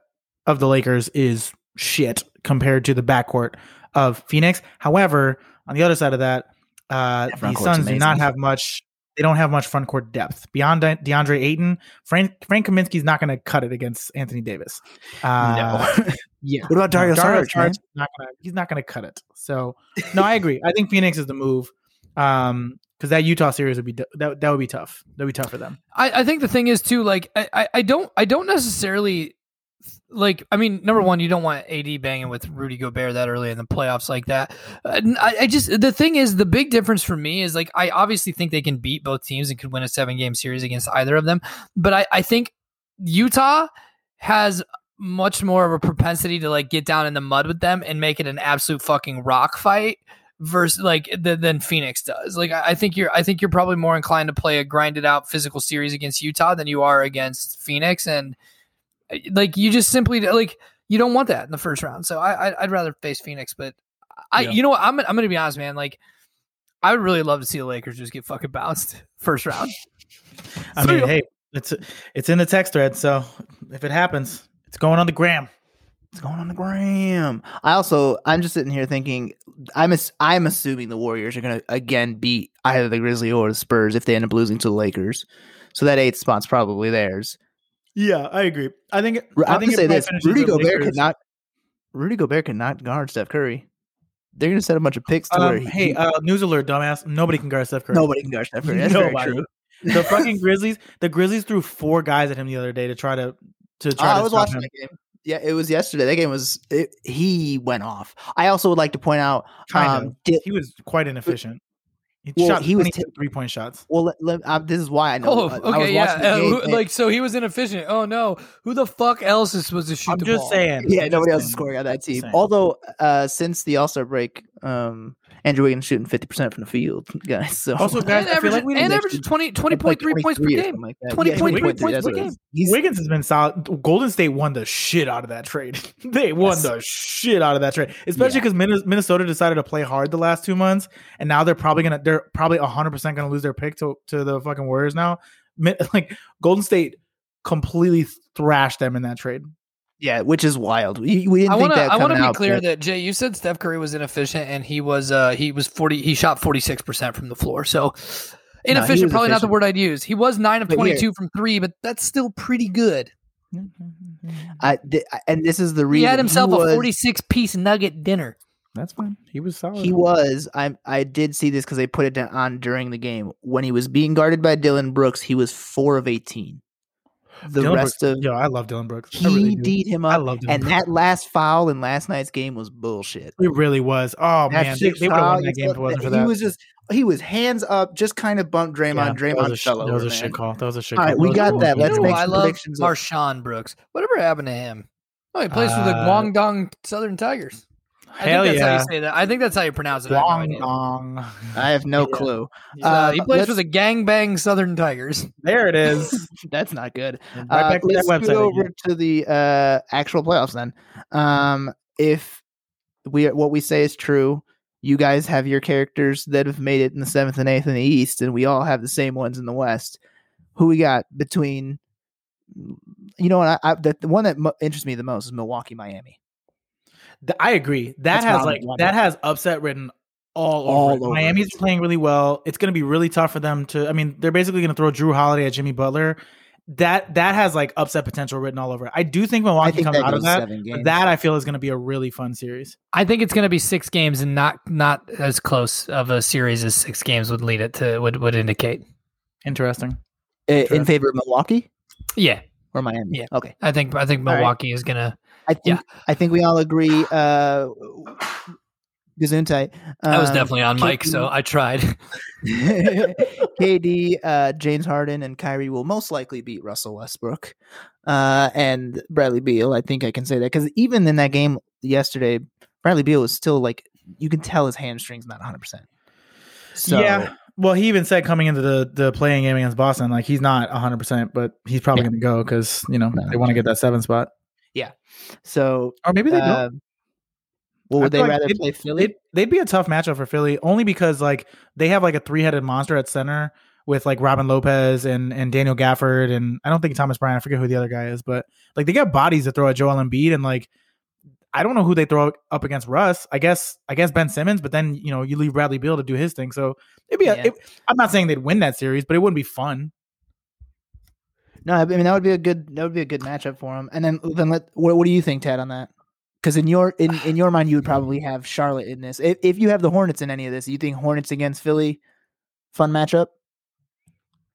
of the Lakers is shit compared to the backcourt of Phoenix. However, on the other side of that, uh the front Suns do not have much they don't have much front court depth. Beyond De- DeAndre Ayton, Frank Frank Kaminsky's not going to cut it against Anthony Davis. Uh, yeah. What about Dario No, Saric, man? Saric's not gonna he's not gonna cut it. So no, I agree. I think Phoenix is the move. Um because that Utah series would be that that would be tough. That would be tough for them. I, I think the thing is too, like I, I, I don't I don't necessarily like I mean number one you don't want AD banging with Rudy Gobert that early in the playoffs like that. Uh, I, I just the thing is the big difference for me is like I obviously think they can beat both teams and could win a seven game series against either of them, but I, I think Utah has much more of a propensity to like get down in the mud with them and make it an absolute fucking rock fight versus like th- than Phoenix does. Like I think you're I think you're probably more inclined to play a grinded out physical series against Utah than you are against Phoenix and like you just simply like you don't want that in the first round. So I I- I'd rather face Phoenix, but I Yeah. you know what I'm I'm gonna be honest, man. Like I would really love to see the Lakers just get fucking bounced first round. I So mean, hey, it's it's in the text thread, so if it happens, it's going on the gram. It's going on the gram. I also, I'm just sitting here thinking, I'm ass- I'm assuming the Warriors are going to again beat either the Grizzlies or the Spurs if they end up losing to the Lakers. So that eighth spot's probably theirs. Yeah, I agree. I think I I think gonna say this: Rudy Gobert could not. Rudy Gobert could not guard Steph Curry. They're going to set a bunch of picks to Um, where he, hey, uh, news alert, dumbass! Nobody can guard Steph Curry. nobody can guard Steph Curry. That's very true. The fucking Grizzlies, the Grizzlies threw four guys at him the other day to try to to try I to was stop watching him. that game. Yeah, it was yesterday. That game was it, he went off. I also would like to point out, Kind um, of. Di- He was quite inefficient. He Well, shot he was 22 three-point shots. well, let, let- uh, this is why I know. Oh, I- I was okay, yeah. watching the Uh, who- and- like so he was inefficient. Oh no. Who the fuck else is supposed to shoot I'm the just ball? saying. yeah, I'm nobody just else is scoring on that team. saying. Although, uh, since the All Star break, um, Andrew Wiggins shooting fifty percent from the field, guys. So Also, guys, And I feel average, like we and didn't- average 20, 20.3 like points per game. something like that. 20 Yeah, point three points per game. He's, Wiggins has been solid. Golden State won the shit out of that trade. they won Yes. the shit out of that trade, especially because Minnesota decided to play hard the last two months, and now they're probably gonna they're probably hundred percent gonna lose their pick to to the fucking Warriors now. Like Golden State completely thrashed them in that trade. Yeah, which is wild. We, we didn't I think want to. that. I want to be out, clear but- that Jay, you said Steph Curry was inefficient, and he was. Uh, he was forty. He shot forty six percent from the floor. So inefficient, was probably not the word I'd use. He was nine of twenty two from three, but that's still pretty good. I, th- and this is the reason He had himself was, a forty six piece nugget dinner. That's fine. He was solid. He was. I I did see this because they put it on during the game when he was being guarded by Dillon Brooks. He was four of eighteen. The Dillon rest Brooks, of yo, I love Dillon Brooks. He really do. beat him I up, love Dillon and Brooks. that last foul in last night's game was bullshit. It really was. Oh That man, they, they would have foul, won that game if it wasn't for he that. was just he was hands up, just kind of bumped Draymond. Yeah, that was Draymond a, sh- fell that over. was a man. shit call. That was a shit All call. right, we got a that. bullshit Let's You call. know, make I love predictions MarShon Brooks. Whatever happened to him? Oh, he plays for the Uh, Guangdong Southern Tigers. I Hell think that's how you say that. I think that's how you pronounce it. I have no idea. I have no Yeah. clue. Uh, he Um, plays for let's- the Gangbang Southern Tigers. There it is. That's not good. Right Uh, back to that let's scoot website. over again. to the uh, actual playoffs then. Um, if we what we say is true, you guys have your characters that have made it in the seventh and eighth in the East, and we all have the same ones in the West. Who we got between? You know what? I, I, the, the one that mo- interests me the most is Milwaukee, Miami. Th- I agree. That That's has like I'm that has upset written all, All over. it. over Miami's it. playing really well. It's going to be really tough for them to. I mean, they're basically going to throw Jrue Holiday at Jimmy Butler. That that has like upset potential written all over. it. I do think I Milwaukee think comes out of that. But that I feel is going to be a really fun series. I think it's going to be six games and not not as close of a series as six games would lead it to would would indicate. Interesting. I- in favor of Milwaukee Yeah, or Miami. Yeah. Okay. I think I think All right. Milwaukee is gonna. I think I think we all agree. Uh, Gesundheit. That was Um, definitely on mic, KD so I tried. KD, uh, James Harden, and Kyrie will most likely beat Russell Westbrook uh, and Bradley Beal. I think I can say that because even in that game yesterday, Bradley Beal was still like you can tell his hamstrings not 100. percent So yeah. Well, he even said coming into the the play-in game against Boston, like he's not 100, percent but he's probably Yeah. going to go because you know No. they want to get that seven spot, so or maybe they don't. uh, well, would they like rather they'd- play Philly? They'd, they'd be a tough matchup for Philly, only because like they have like a three headed monster at center with like Robin Lopez and and Daniel Gafford and I don't think Thomas Bryant. I forget who the other guy is, but like they got bodies to throw at Joel Embiid and like I don't know who they throw up against Russ. I guess I guess Ben Simmons, but then you know you leave Bradley Beal to do his thing. So it'd be. A, Yeah. it, I'm not saying they'd win that series, but it wouldn't be fun. No, I mean that would be a good that would be a good matchup for him. And then then let what, what do you think, Ted, on that? Because in your in, in your mind, you would probably have Charlotte in this. If, if you have the Hornets in any of this, you think Hornets against Philly, fun matchup.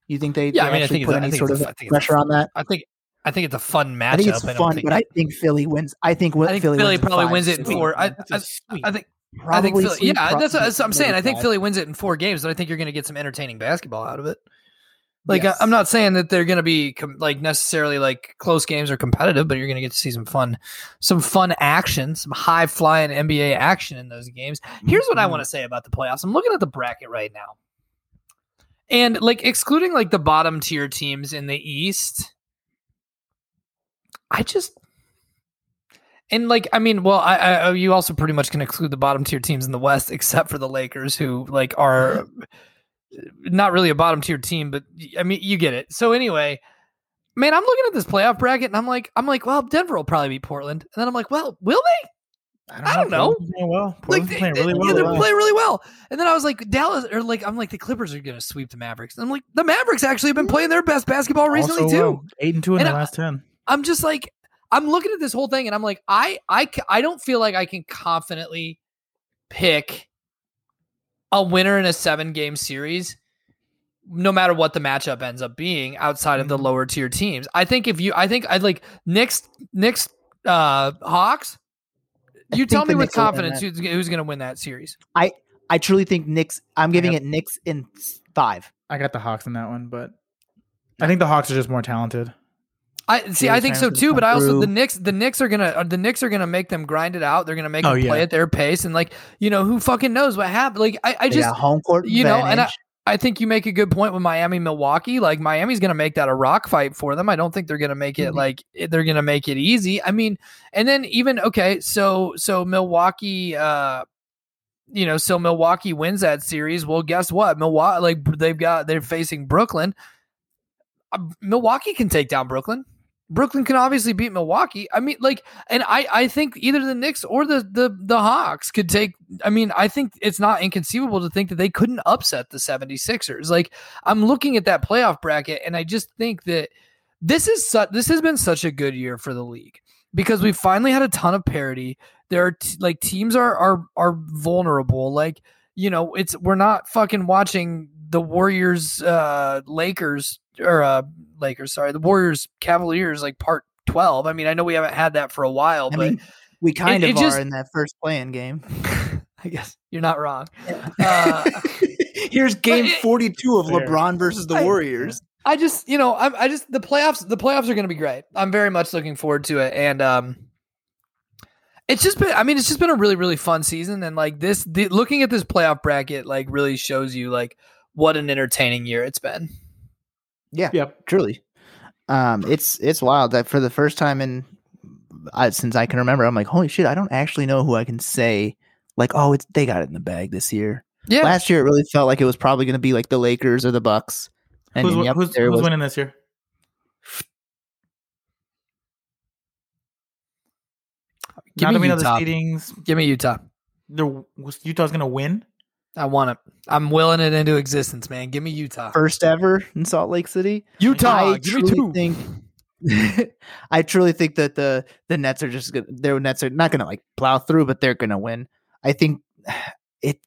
You think they, Yeah, they I mean, I actually think put I any sort of a- I think a- pressure on that? I think I think it's a fun matchup. I think it's don't fun, think- but I think Philly wins. I think, I think Philly, Philly, wins probably five wins it in four. I, I. I think I think Probably Philly, yeah, that's, that's what I'm saying. I think. Philly wins it in four games, but I think you're going to get some entertaining basketball out of it. Like Yes. I, I'm not saying that they're going to be com- like necessarily like close games or competitive, but you're going to get to see some fun, some fun action, some high flying NBA action in those games. Here's what I mm-hmm. want to say about the playoffs. I'm looking at the bracket right now, and like excluding like the bottom tier teams in the East, I just and like I mean, well, I, I oh, you also pretty much can exclude the bottom tier teams in the West, except for the Lakers, who like are not really a bottom tier team, but I mean, you get it. So anyway, man, I'm looking at this playoff bracket, and I'm like, I'm like, well, Denver will probably beat Portland, and then I'm like, well, will they? I don't know. Portland's playing well. Like Portland's they, playing really yeah, well. they're yeah. playing really well. And then I was like, Dallas, or like, I'm like, the Clippers are going to sweep the Mavericks. And I'm like, the Mavericks actually have been playing their best basketball recently Also too. well. Eight and two in And the I- last ten. I'm just like I'm looking at this whole thing and I'm like I I I don't feel like I can confidently pick a winner in a 7 game series no matter what the matchup ends up being outside of the Mhm. lower tier teams. I think if you I think I'd like Knicks Knicks uh Hawks you think tell me with Knicks confidence who's, who's going to win that series. I I truly think Knicks. I'm giving have- it Knicks in five. I got the Hawks in that one, but I think the Hawks are just more talented. I see. I think so too. But I also the. Knicks, the Knicks are gonna, the Knicks are gonna make them grind it out. They're gonna make Oh, them play at their pace, and like you know, who fucking knows what happened? Like I, I just, home court you know, and I- I think you make a good point with Miami, Milwaukee. Like Miami's gonna make that a rock fight for them. I don't think they're gonna make it Mhm. like they're gonna make it easy. I mean, and then even okay, so so Milwaukee, uh, you know, so Milwaukee wins that series. Well, guess what? Milwaukee, like they've got, they're facing Brooklyn. Uh, Milwaukee can take down Brooklyn. Brooklyn can obviously beat Milwaukee. I mean, like, and I, I think either the Knicks or the, the, the Hawks could take, I mean, I think it's not inconceivable to think that they couldn't upset the 76ers. Like, I'm looking at that playoff bracket and I just think that this is, su- this has been such a good year for the league because we finally had a ton of parity. There are t- like teams are, are, are vulnerable. Like, you know, it's, we're not fucking watching the Warriors, uh, Lakers or, uh, Lakers, sorry, the Warriors Cavaliers like part 12. I mean, I know we haven't had that for a while, I but mean, we kind it of just- are in that first play-in game. I guess you're not wrong. Uh, Here's game it- 42 of Fair. LeBron versus the I- Warriors. I just, you know, I'm, I just the playoffs. The playoffs are going to be great. I'm very much looking forward to it, and um, it's just been. I mean, it's just been a really, really fun season, and like this, the, looking at this playoff bracket, like really shows you like what an entertaining year it's been. Yeah, Yep. truly. Um, it's it's wild that for the first time in I, since I can remember, I'm like, holy shit, I don't actually know who I can say like, oh, it's they got it in the bag this year. Yeah, Last year, it really felt like it was probably going to be like the Lakers or the Bucks. And Who's, then, yep, who's, there who's was. winning this year? Give now me that we know the Utah. seedings, give me Utah. the Utah's gonna win. I want it. I'm willing it into existence, man. Give me Utah. first ever in Salt Lake City. Utah. I give me truly two. think I truly think that the the Nets are just gonna, their Nets are not going to like plow through, but they're going to win. I think it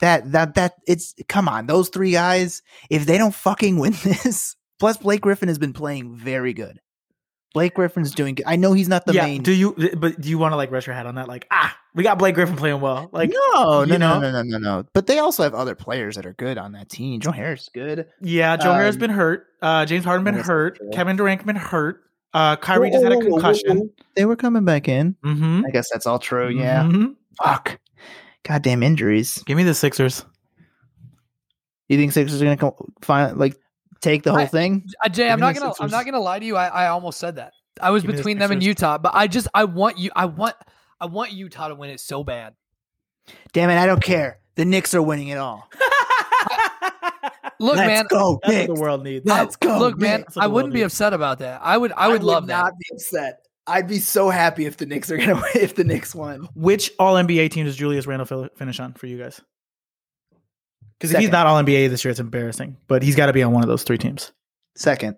that that that it's come on those three guys. If they don't fucking win this, plus Blake Griffin has been playing very good. Blake Griffin's doing good. I know he's not the yeah. main. Do you? But do you want to like rest your hat on that? Like, ah, we got Blake Griffin playing well. Like, no, no, no, no, no, no, no. But they also have other players that are good on that team. Joe Harris is good. yeah, Joe Harris Um, been hurt. Uh, James Harden been hurt. true. Kevin Durant been hurt. Uh, Kyrie just had a Whoa, whoa, whoa, whoa, concussion. They were coming back in. Mm-hmm. I guess that's all true. Yeah. Mhm. Fuck. Goddamn injuries. Give me the Sixers. You think Sixers are gonna come find like take the whole I- thing? Uh, Jay, Give I'm not gonna. I'm not gonna lie to you. I, I almost said that. I was Give me the between them and Utah, but I just I want you. I want I want Utah to win it so bad. Damn it, I don't care. The Knicks are winning it all. Look, Let's man. go, That's Knicks. what the world needs. Let's go. Look, man. I wouldn't be needs. upset about that. I would. I would love that. Not be upset. I'd be so happy if the Knicks are gonna win. If the Knicks won, Which All NBA team does Julius Randle finish on for you guys? Because if he's not All NBA this year, it's embarrassing. But he's got to be on one of those three teams. second.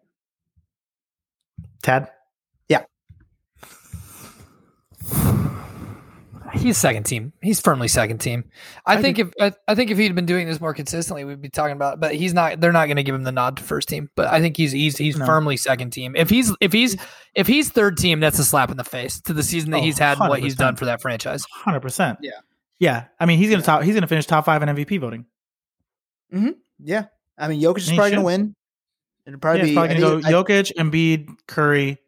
Tad. He's second team. He's firmly second team. I, I think if I, I think if he'd been doing this more consistently, we'd be talking about. But he's not. They're not going to give him the nod to first team. But I think he's he's he's No. firmly second team. If he's if he's if he's third team, that's a slap in the face to the season that Oh, he's had and what he's done for that franchise. Hundred percent. Yeah. Yeah. I mean, he's gonna top. He's gonna finish top five in MVP voting. Mm-hmm. Yeah, I mean Jokic is He probably gonna win. It'll probably it's be probably I gonna go think- Jokic, Embiid, Curry,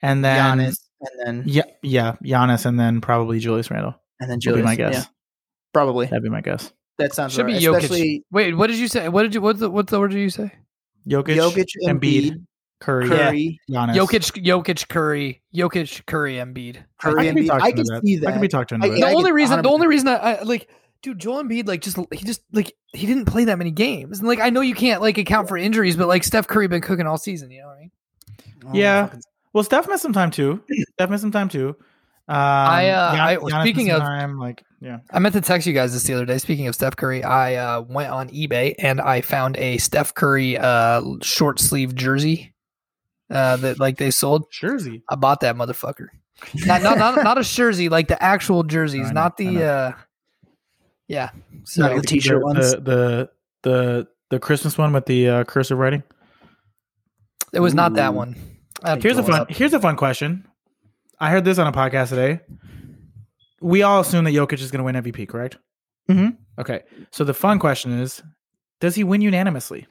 and then Giannis, and then yeah, yeah, Giannis, and then probably Julius Randle. and then Would be Julius. my guess. Yeah, probably That'd be my guess. that sounds Should right. be Jokic. Especially Wait, what did you say? What did you? What's the what's the word did you say? Jokic, Jokic, Embiid, Embiid, Curry, Curry, Giannis. Jokic, Jokic, Curry, Jokic, Curry, Embiid. I Curry, could be Embiid. I can that. see that. I can be talked to. I- the yeah, only reason, the 100%. only reason I, I like, dude, Joel Embiid, like, just he just like he didn't play that many games, and like I know you can't like account for injuries, but like Steph Curry been cooking all season, you know what I mean? Oh, Yeah. Fucking- Well, Steph missed some time too. Steph missed some time too. Um, I, uh, Gian- I- Giannis speaking some of- time, like yeah, I meant to text you guys this the other day. Speaking of Steph Curry, I uh, went on eBay and I found a Steph Curry uh, short sleeve jersey uh, that like they sold. Jersey. I bought that motherfucker. Not not not, not a jersey, like the actual jerseys, I know, not the uh, yeah. So Not the t-shirt the, ones. The, the the the Christmas one with the uh, cursive writing. it was not that one. I Here's a fun. up. Here's a fun question. I heard this on a podcast today. We all assume that Jokic is going to win MVP, correct? Mhm. Okay. So the fun question is, does he win unanimously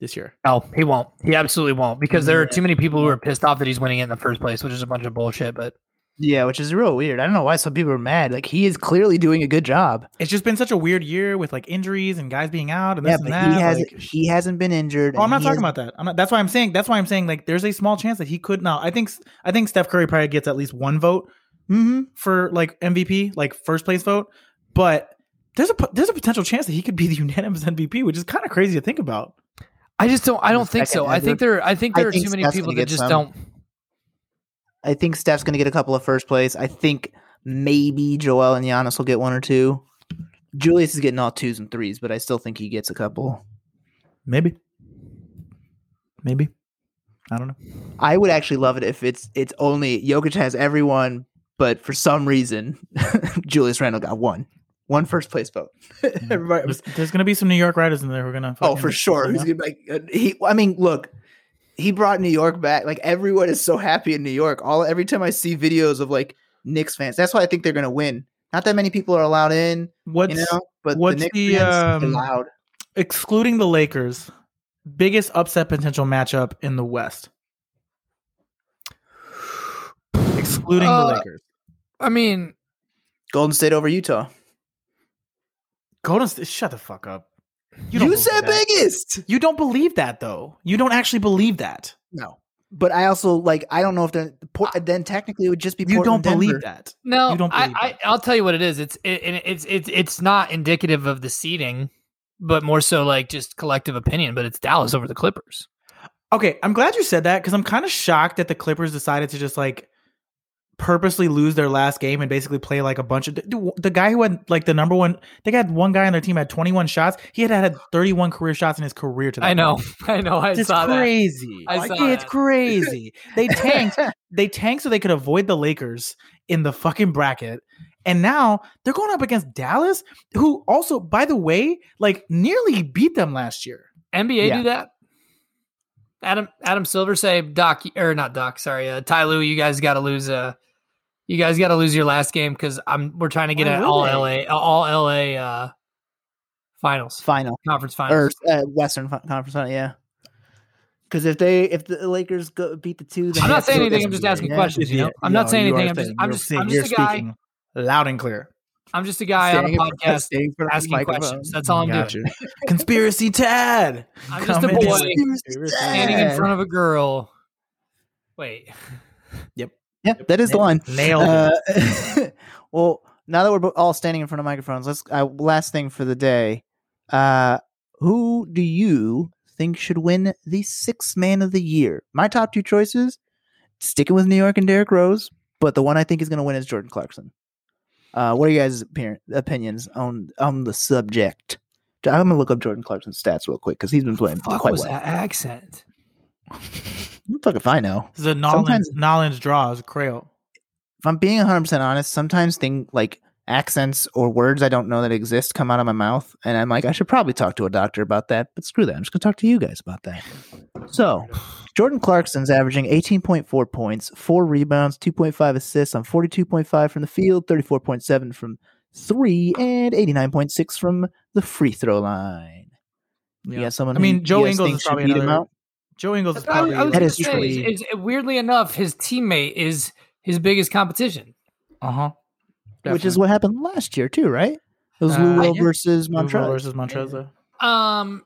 this year? No, he won't. He absolutely won't because there are too many people who are pissed off that he's winning it in the first place, which is a bunch of bullshit. But Yeah, which is real weird. I don't know why some people are mad. Like he is clearly doing a good job. It's just been such a weird year with like injuries and guys being out and Yeah, this but and that. he hasn't. like- he hasn't been injured. Oh, I'm not talking has- about that. I'm not, that's why I'm saying. That's why I'm saying like there's a small chance that he could. Now I think I think Steph Curry probably gets at least one vote Mhm. for like MVP, like first place vote. But there's a there's a potential chance that he could be the unanimous MVP, which is kind of crazy to think about. I just don't. I don't think second so. I think there. I think I there are think too many Steph's people that just some. don't. I think Steph's going to get a couple of first place. I think maybe Joel and Giannis will get one or two. Julius is getting all twos and threes, but I still think he gets a couple. Maybe. Maybe. I don't know. I would actually love it if it's it's only Jokic has everyone, but for some reason Julius Randle got one. One first place vote. Everybody There's, there's gonna be some New York writers in there who are gonna. Oh, for sure. you Who's gonna be like, uh, he, I mean, look, he brought New York back. Like everyone is so happy in New York. All every time I see videos of like Knicks fans, that's why I think they're gonna win. Not that many people are allowed in, What's you know, but what's the Knicks the, fans um, loud. excluding the Lakers? Biggest upset potential matchup in the West. Excluding Uh, the Lakers. I mean, Golden State over Utah. Golden State. Shut the fuck up. You, don't said that. biggest. You don't believe that though. You don't actually believe that. No, but I also like. I don't know if they're. Then technically it would just be. You don't believe Denver. that. no, You don't I, believe I, I'll tell you what it is. It's it, it's it's it's not indicative of the seating, but more so like just collective opinion. But it's Dallas over the Clippers. Okay, I'm glad you said that because I'm kind of shocked that the Clippers decided to just like purposely lose their last game and basically play like a bunch of the, the guy who had like the number one. They got one guy on their team had 21 shots. He had had 31 career shots in his career. To I know, point. I know. I It's saw that. crazy. I saw it's that. crazy. They tanked. they tanked so they could avoid the Lakers in the fucking bracket. And now they're going up against Dallas, who also, by the way, like nearly beat them last year. NBA Yeah. do that. Adam Adam Silver say Doc or not Doc, sorry, uh, Ty Lue, you guys got to lose. Uh, you guys got to lose your last game because I'm we're trying to get an all? LA all LA uh, finals Final conference or finals. uh, Western Fi- Conference Final, yeah. Because if they if the Lakers go, beat the two, then I'm not saying anything. I'm just asking yeah. questions. You know, I'm not saying anything. I'm just I'm just I'm just a guy. loud and clear. I'm just a guy on a Standing in front- podcast standing in front of the asking microphone. questions. That's all I'm Got doing. Conspiracy Tad. I'm just a boy Conspiracy standing in front of a girl. Wait, Yeah, that is the line. Nailed. Uh, well, now that we're all standing in front of microphones, let's. Uh, last thing for the day. Uh, who do you think should win the sixth man of the year? My top two choices: sticking with New York and Derrick Rose, but the one I think is going to win is Jordan Clarkson. Uh, what are you guys' opinions on on the subject? I'm gonna look up Jordan Clarkson's stats real quick because he's been playing fuck quite was well. that accent? Fuck if I know. This is a Nolan, Sometimes- Nolan's draw. It's a Crail. if I'm being 100% honest, sometimes thing like accents or words I don't know that exist come out of my mouth. And I'm like, I should probably talk to a doctor about that. But screw that. I'm just going to talk to you guys about that. So, Jordan Clarkson's averaging 18.4 points, four rebounds, 2.5 assists on 42.5 from the field, 34.7 from three, and 89.6 from the free throw line. Yeah. someone I mean, Joe Ingles is should probably another- out? Joe Ingles is That's I was- I was That say, true. is- is- weirdly enough, his teammate is his biggest competition. uh huh. Which is what happened last year, too, right? It was Uh, Lou Will yeah. versus Montrez Montrez. versus Montrez. Um,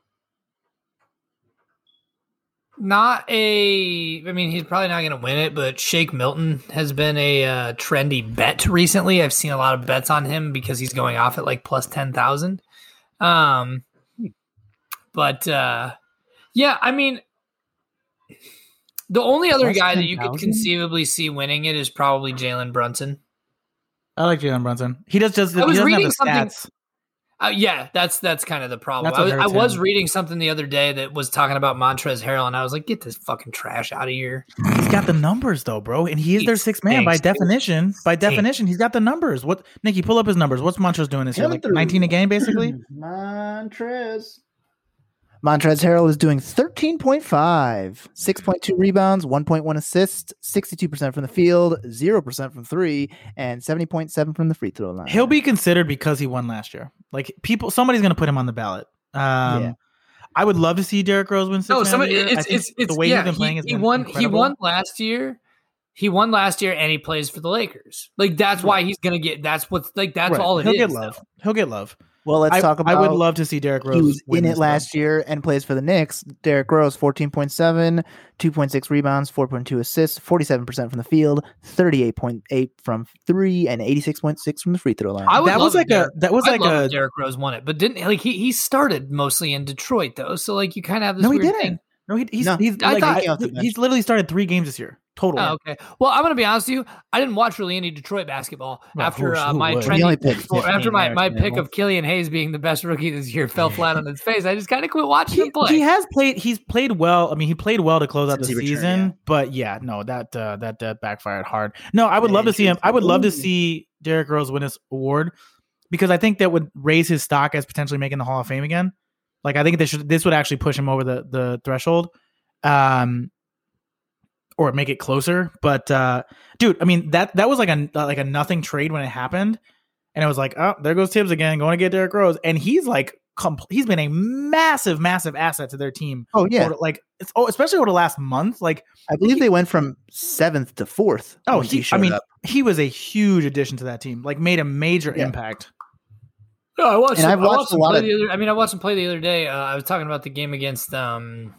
not a. I mean, he's probably not going to win it, but Shake Milton has been a uh, trendy bet recently. I've seen a lot of bets on him because he's going off at like plus ten thousand. Um, but uh, yeah, I mean, the only other Plus guy that you could conceivably see winning it is probably Jalen Brunson. I like Jalen Brunson. He does just. I was doesn't have reading the something- stats. Uh, yeah, that's that's kind of the problem. I was, I was reading something the other day that was talking about Montrez Harrell, and I was like, "Get this fucking trash out of here!" He's got the numbers though, bro, and he is their sixth man by definition. By Stinks. definition, he's got the numbers. What, Nikki? Pull up his numbers. What's Montrez doing this year? Like through. nineteen a game, basically. Montrez. Montrez Harrell is doing 13.5, 6.2 rebounds, 1.1 assists, 62% from the field, 0% from three, and 70.7 from the free throw line. He'll be considered because he won last year. Like people, somebody's going to put him on the ballot. Um, Yeah. I would love to see Derrick Rose win. Six No, somebody, of the year. I it's it's it's the way yeah, he's been playing. he, he been won. He won last year. He won last year, and he plays for the Lakers. Like that's why he's gonna get. That's what's like. That's Right. all it He'll is. get love. He'll get love. Well, let's I, talk about I would love to see Derrick Rose. he was win in it this, though. last year and plays for the Knicks. Derrick Rose, 14.7, 2.6 rebounds, 4.2 assists, 47% from the field, 38.8 from three, and 86.6 from the free throw line. I would That was if like a. That was I'd like love a. if Derrick Rose won it, but didn't like he he started mostly in Detroit though. So like you kind of have this No, he didn't. thing. No, he, he's No, he's I like, thought- I- He came off the bench. he's literally started three games this year total. Oh, okay. Well, I'm gonna be honest with you. I didn't watch really any Detroit basketball Well, after who- uh, my would? trendy He only played well, 15 after my, my pick man. of Killian Hayes being the best rookie this year fell flat on his face. I just kind of quit watching him He, play. he has played. He's played well. I mean, he played well to close out the Since season. returned, yeah. But yeah, no, that uh, that that backfired hard. No, I would Yeah, love to see him. I would love to see Derrick Rose win this award because I think that would raise his stock as potentially making the Hall of Fame again. Like I think this should this would actually push him over the the threshold, um, or make it closer. But uh, dude, I mean that that was like a like a nothing trade when it happened, and it was like, oh, there goes Tibbs again, going to get Derrick Rose, and he's like, compl- he's been a massive, massive asset to their team. Oh yeah, Over- like it's oh, especially over the last month. Like I believe they went from seventh to fourth. Oh, once he- I mean, up. he was a huge addition to that team. Like made a major Yeah. impact. No, I watched. And him- I've I watched a lot play of- The other, I mean, I watched him play the other day. Uh, I was talking about the game against um,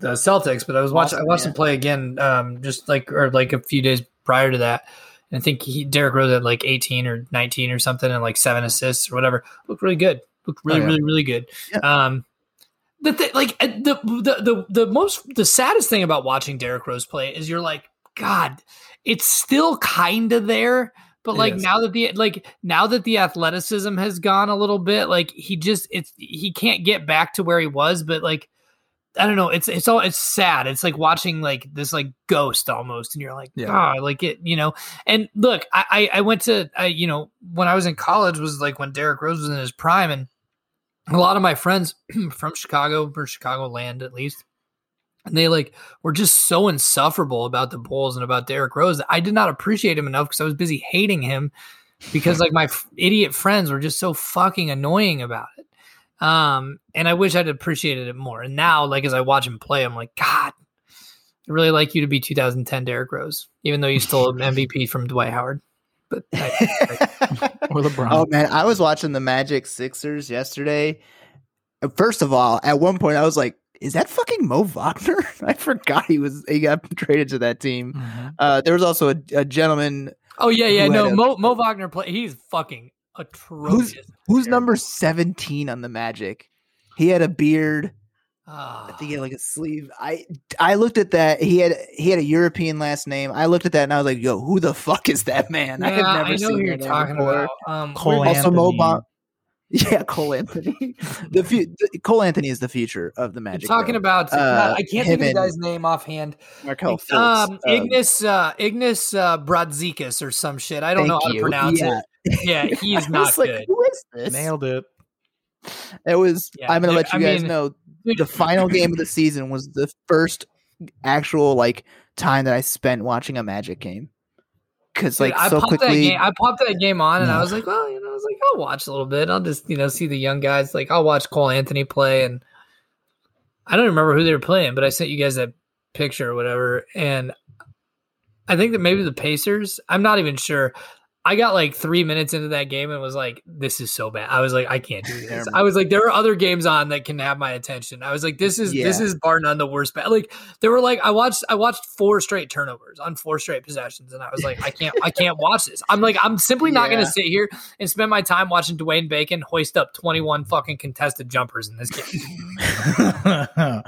the Celtics, but I was watching. I watched yeah. him play again, um, just like or like a few days prior to that. And I think he Derrick Rose had like 18 or 19 or something, and like seven assists or whatever. Looked really good. Looked really, Oh, yeah. really, really good. Yeah. Um, the th- like uh, the, the the the most the saddest thing about watching Derrick Rose play is you're like, God, it's still kind of there, but like now that the like now that the athleticism has gone a little bit, like he just it's he can't get back to where he was, but like I don't know, it's it's all it's sad. It's like watching like this like ghost almost, and you're like, Yeah. God, like it, you know. And look, I I, I went to I, you know when I was in college was like when Derrick Rose was in his prime, and a lot of my friends from Chicago or Chicago land at least. And they like were just so insufferable about the Bulls and about Derrick Rose that I did not appreciate him enough because I was busy hating him because like my f- idiot friends were just so fucking annoying about it. Um, and I wish I'd appreciated it more. And now, like as I watch him play, I'm like, God, I really like you to be 2010 Derrick Rose, even though you stole an MVP from Dwight Howard. But I, Or LeBron. oh man, I was watching the Magic Sixers yesterday. First of all, at one point I was like, "Is that fucking Mo Wagner?" I forgot he was he got traded to that team. Mhm. Uh, there was also a, a gentleman oh yeah, yeah, no, a- Mo, Mo Wagner play. He's fucking atrocious. who's number seventeen on the Magic. He had a beard. Ah. I think he had like a sleeve. I I looked at that. He had he had a European last name. I looked at that and I was like, "Yo, who the fuck is that man?" I Yeah, have never I know seen who you're talking before. about. Um, Cole where- Also, Mo Anthony. Ba- Yeah, Cole Anthony. the, fu- the Cole Anthony is the future of the You're Magic. talking though. about. Uh, I can't think of the guy's name offhand. Markelle Fultz. Um, Um, Ignas uh, Ignas uh, Brazikis or some shit. I don't know thank how to pronounce Yeah. it. Yeah, he I is was not like, good. Who is this? Nailed it. It was. Yeah, I'm gonna dude, let you I guys mean- know. The final game of the season was the first actual like time that I spent watching a Magic game. Because Dude, like I so popped that quickly, game. I popped that game on, and I was like, well, you know, I was like, I'll watch a little bit. I'll just, you know, see the young guys. Like, I'll watch Cole Anthony play, and I don't remember who they were playing, but I sent you guys that picture or whatever, and I think that maybe the Pacers. I'm not even sure. I got like three minutes into that game and was like, "This is so bad." I was like, "I can't do this." I was like, "There are other games on that can have my attention." I was like, "This is this is bar none the worst." Bad. Like there were like I watched I watched four straight turnovers on four straight possessions, and I was like, "I can't I can't watch this." I'm like, I'm simply not gonna sit here and spend my time watching Dwayne Bacon hoist up 21 fucking contested jumpers in this game.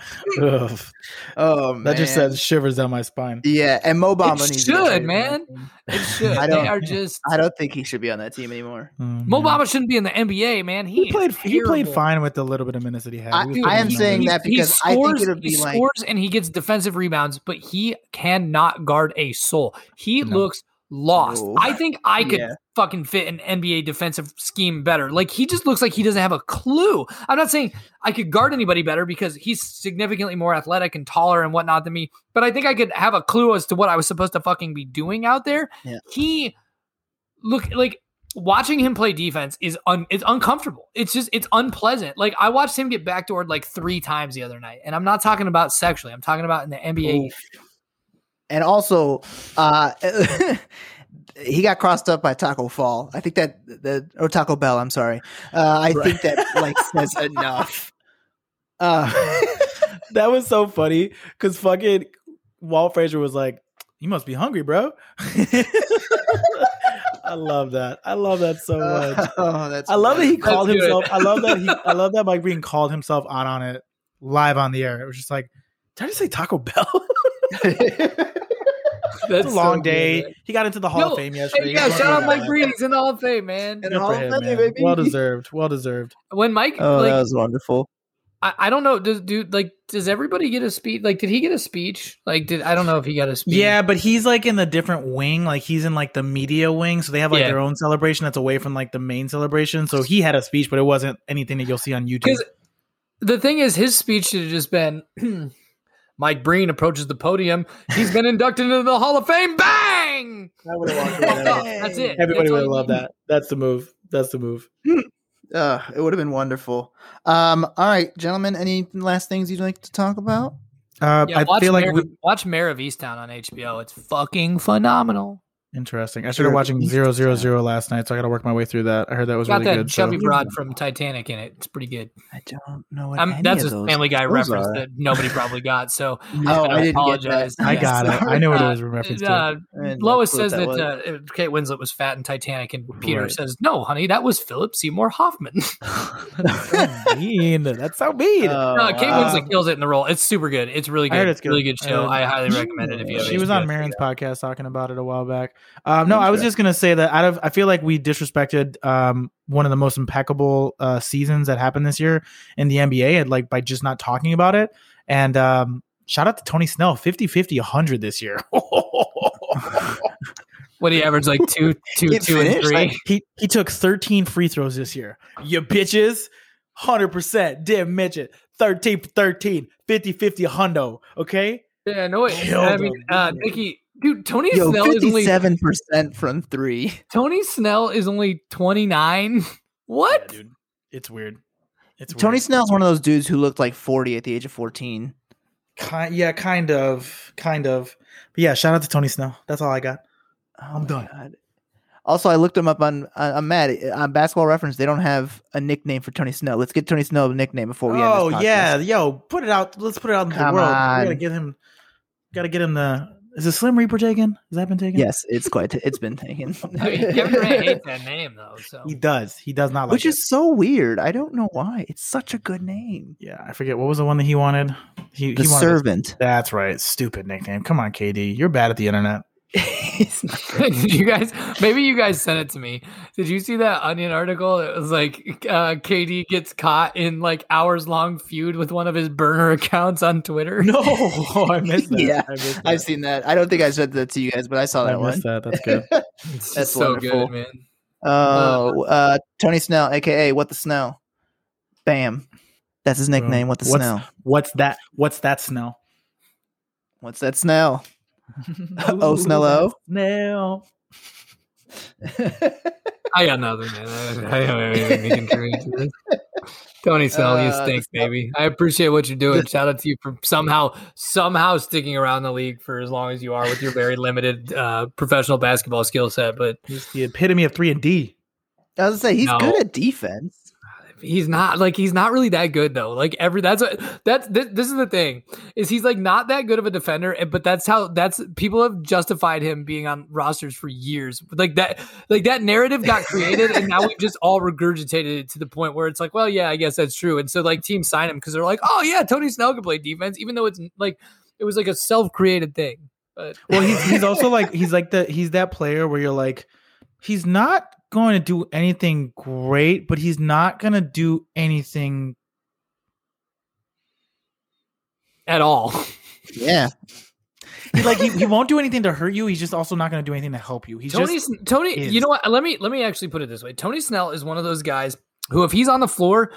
Oh man, that just says shivers down my spine. yeah. And Mo Bamba It to should, man. It should. I they don't- are just. I don't think he should be on that team anymore. Mm, Mo. Bamba shouldn't be in the NBA, man. He, He played. He played fine with the little bit of minutes that he had. I- He was Dude, I am saying he- that he because I think scores- it would be he like- scores and he gets defensive rebounds, but he cannot guard a soul. He No. looks lost. No. I think I could Yeah. fucking fit an NBA defensive scheme better. Like he just looks like he doesn't have a clue. I'm not saying I could guard anybody better because he's significantly more athletic and taller and whatnot than me, but I think I could have a clue as to what I was supposed to fucking be doing out there. Yeah. He look like watching him play defense is un, it's uncomfortable. It's just it's unpleasant. Like I watched him get backdoored like three times the other night, and I'm not talking about sexually. I'm talking about in the NBA. Oof. And also, uh, he got crossed up by Tacko Fall. I think that the or Taco Bell. I'm sorry. Uh, I Right. think that like says enough. Uh, that was so funny because fucking Walt Frazier was like, "You must be hungry, bro." I love that. I love that so much. oh, that's I love that he That's called good. himself. I love that he. I love that Mike Breen called himself out on it. live on the air. It was just like, did I just say Taco Bell? That's it's a long so day. man. he got into the Hall Yo, of Fame yesterday. Yeah, shout out Mike that. Breen. He's in the Hall of Fame, man. And Good Hall of him, Fame, man. baby. Well deserved. Well deserved. When Mike, Oh, like, that was wonderful. I, I don't know, does do like does everybody get a speech? Like, did he get a speech? Like, did I don't know if he got a speech. Yeah, but he's like in the different wing. Like he's in like the media wing, so they have like Yeah. their own celebration that's away from like the main celebration. So he had a speech, but it wasn't anything that you'll see on YouTube. Because the thing is, his speech should have just been Mike Breen approaches the podium. He's been inducted into the Hall of Fame. Bang! That would have worked. That's it. Everybody would you love that. That's the move. That's the move. Uh, it would have been wonderful. Um, all right, gentlemen, any last things you'd like to talk about? Uh, Yeah, I watch, feel like we, watch Mare of Easttown on HBO. It's fucking phenomenal. Interesting. I started Sure. watching Zero Zero Zero last night, so I got to work my way through that. I heard that was Got really that good. so- chubby broad from Titanic in it. It's pretty good. I don't know what Um, any that's of a those Family Guy reference are. that nobody probably got. So Oh, I I didn't apologize. get that. I got it. I know what it Uh, was in reference to. uh, I had no Lois says that, was. uh, Kate Winslet was fat in Titanic, and Peter Right. says, "No, honey, that was Philip Seymour Hoffman." That's so mean. That's so mean. Oh, no, Kate wow. Winslet kills it in the role. It's super good. It's really I good. heard it's good. Really good show. I, highly recommend it if you have. she was on Maron's podcast talking about it a while back. Um, no, I was just gonna say that out of I feel like we disrespected um, one of the most impeccable uh, seasons that happened this year in the NBA, and like by just not talking about it. And um, shout out to Tony Snell, 50 50 100 this year. What do you average like two, two, It two, and three? like- he he took 13 free throws this year. You bitches, 100% didn't mention 13 for 13, 50 50 hundo. Okay. yeah, no, it, I mean, uh, Nikki, dude, Tony Yo, Snell is only fifty-seven percent from three. Tony Snell is only twenty nine. What? Yeah, dude. It's weird. It's Tony weird. Snell's one of those dudes who looked like forty at the age of fourteen. Kind, yeah, kind of, kind of. But yeah, shout out to Tony Snell. That's all I got. Oh I'm my done. God. Also, I looked him up on. uh, I'm mad on Basketball Reference. They don't have a nickname for Tony Snell. Let's get Tony Snell a nickname before we end. Oh this yeah, yo, put it out. Let's put it out in the world. on. We gotta get him. Gotta get him the. Is the Slim Reaper taken? Has that been taken? Yes, it's quite. it's been taken. I mean, Kevin Durant hates that name though. So He does. He does not like Which it. is so weird. I don't know why. It's such a good name. Yeah, I forget what was the one that he wanted. He, The he wanted. Servant. That's right. Stupid nickname. Come on, KD. You're bad at the internet. It's not- Did you guys? Maybe you guys sent it to me. Did you see that Onion article? It was like uh, KD gets caught in like hours long feud with one of his burner accounts on Twitter. No, I missed that. Yeah, I missed that. I've seen that. I don't think I said that to you guys, but I saw I that one. that. That's good. It's That's so wonderful. good, man. Oh, uh, Tony Snell, aka What the Snell. Bam. That's his nickname. What the What's- Snell. What's that? What's that Snell? What's that Snell? Oh, Snello. Snell. I got nothing, man. I I don't have anything to contribute to this. Tony Snell, you Uh, stink, baby. I appreciate what you're doing. Shout out to you for somehow, somehow sticking around the league for as long as you are with your very limited uh, professional basketball skill set. But He's the epitome of three and D. I was gonna say he's No. good at defense. He's not like he's not really that good though. Like every that's what that's this, this is the thing is he's like not that good of a defender. But that's how that's people have justified him being on rosters for years. Like that like that narrative got created and now we've just all regurgitated it to the point where it's like, well, yeah, I guess that's true. And so like teams sign him because they're like, oh yeah, Tony Snell can play defense, even though it's like it was like a self created thing. But Well, he's he's also like he's like the he's that player where you're like he's not going to do anything great, but he's not going to do anything. at all. Yeah. He, like he, he won't do anything to hurt you. He's just also not going to do anything to help you. He's Tony, just Tony, is. you know what? Let me let me actually put it this way. Tony Snell is one of those guys who, if he's on the floor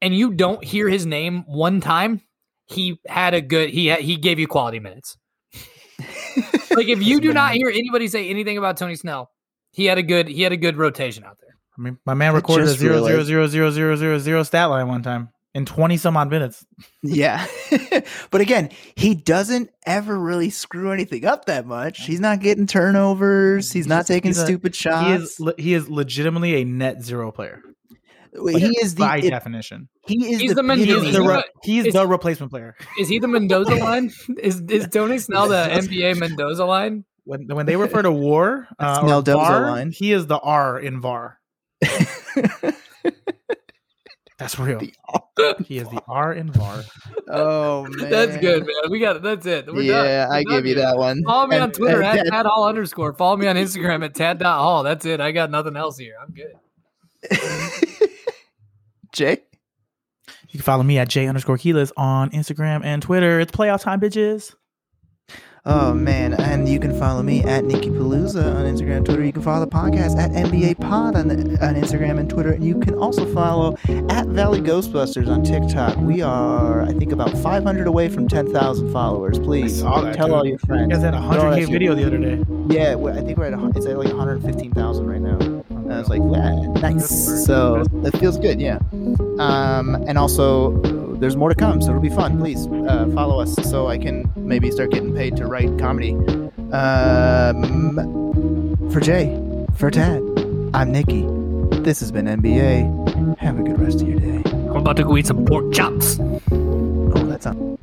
and you don't hear his name one time, he had a good he had, he gave you quality minutes. like if you do not hear anybody say anything about Tony Snell, he had a good he had a good rotation out there. I mean, my man recorded a just zero zero realized- zero zero zero zero zero stat line one time in twenty some odd minutes. Yeah. but again, he doesn't ever really screw anything up that much. He's not getting turnovers. He's not taking He's a- stupid He shots. is le- he is legitimately a net zero player Wait, he is the by it- definition. he is He's the the, Mendoza. He is the You know re- what? he's Is- the replacement player. Is he the Mendoza line? Is is Tony Snell the NBA Mendoza line? When when they refer to war uh, or VAR, line. he is the R in VAR. That's real. He is the R in VAR. Oh man, That's good, man. We got it. That's it. We're done. yeah, We're I done give you here. that one. Follow me on Twitter and at that- tad hall underscore. Follow me on Instagram at tad.hall. That's it. I got nothing else here. I'm good. Jay. You can follow me at J underscore Quiles on Instagram and Twitter. It's playoff time, bitches. Oh man, and you can follow me at Nikki Palooza on Instagram and Twitter. You can follow the podcast at NBA Pod on, the, on Instagram and Twitter. And you can also follow at Valley Ghostbusters on TikTok. We are, I think, about 500 away from 10,000 followers. Please that, tell dude. all your You friends. guys had a that 100K video the other day. Yeah, I think we're at a, it's at like 115,000 right now. And I was like, yeah, nice. So it feels good, yeah. Um, and also, there's more to come, so it'll be fun. Please uh, follow us so I can maybe start getting paid to write comedy. Um, for Jay, for Tad, I'm Nikki. This has been NBA. Have a good rest of your day. I'm about to go eat some pork chops. Oh, that's on.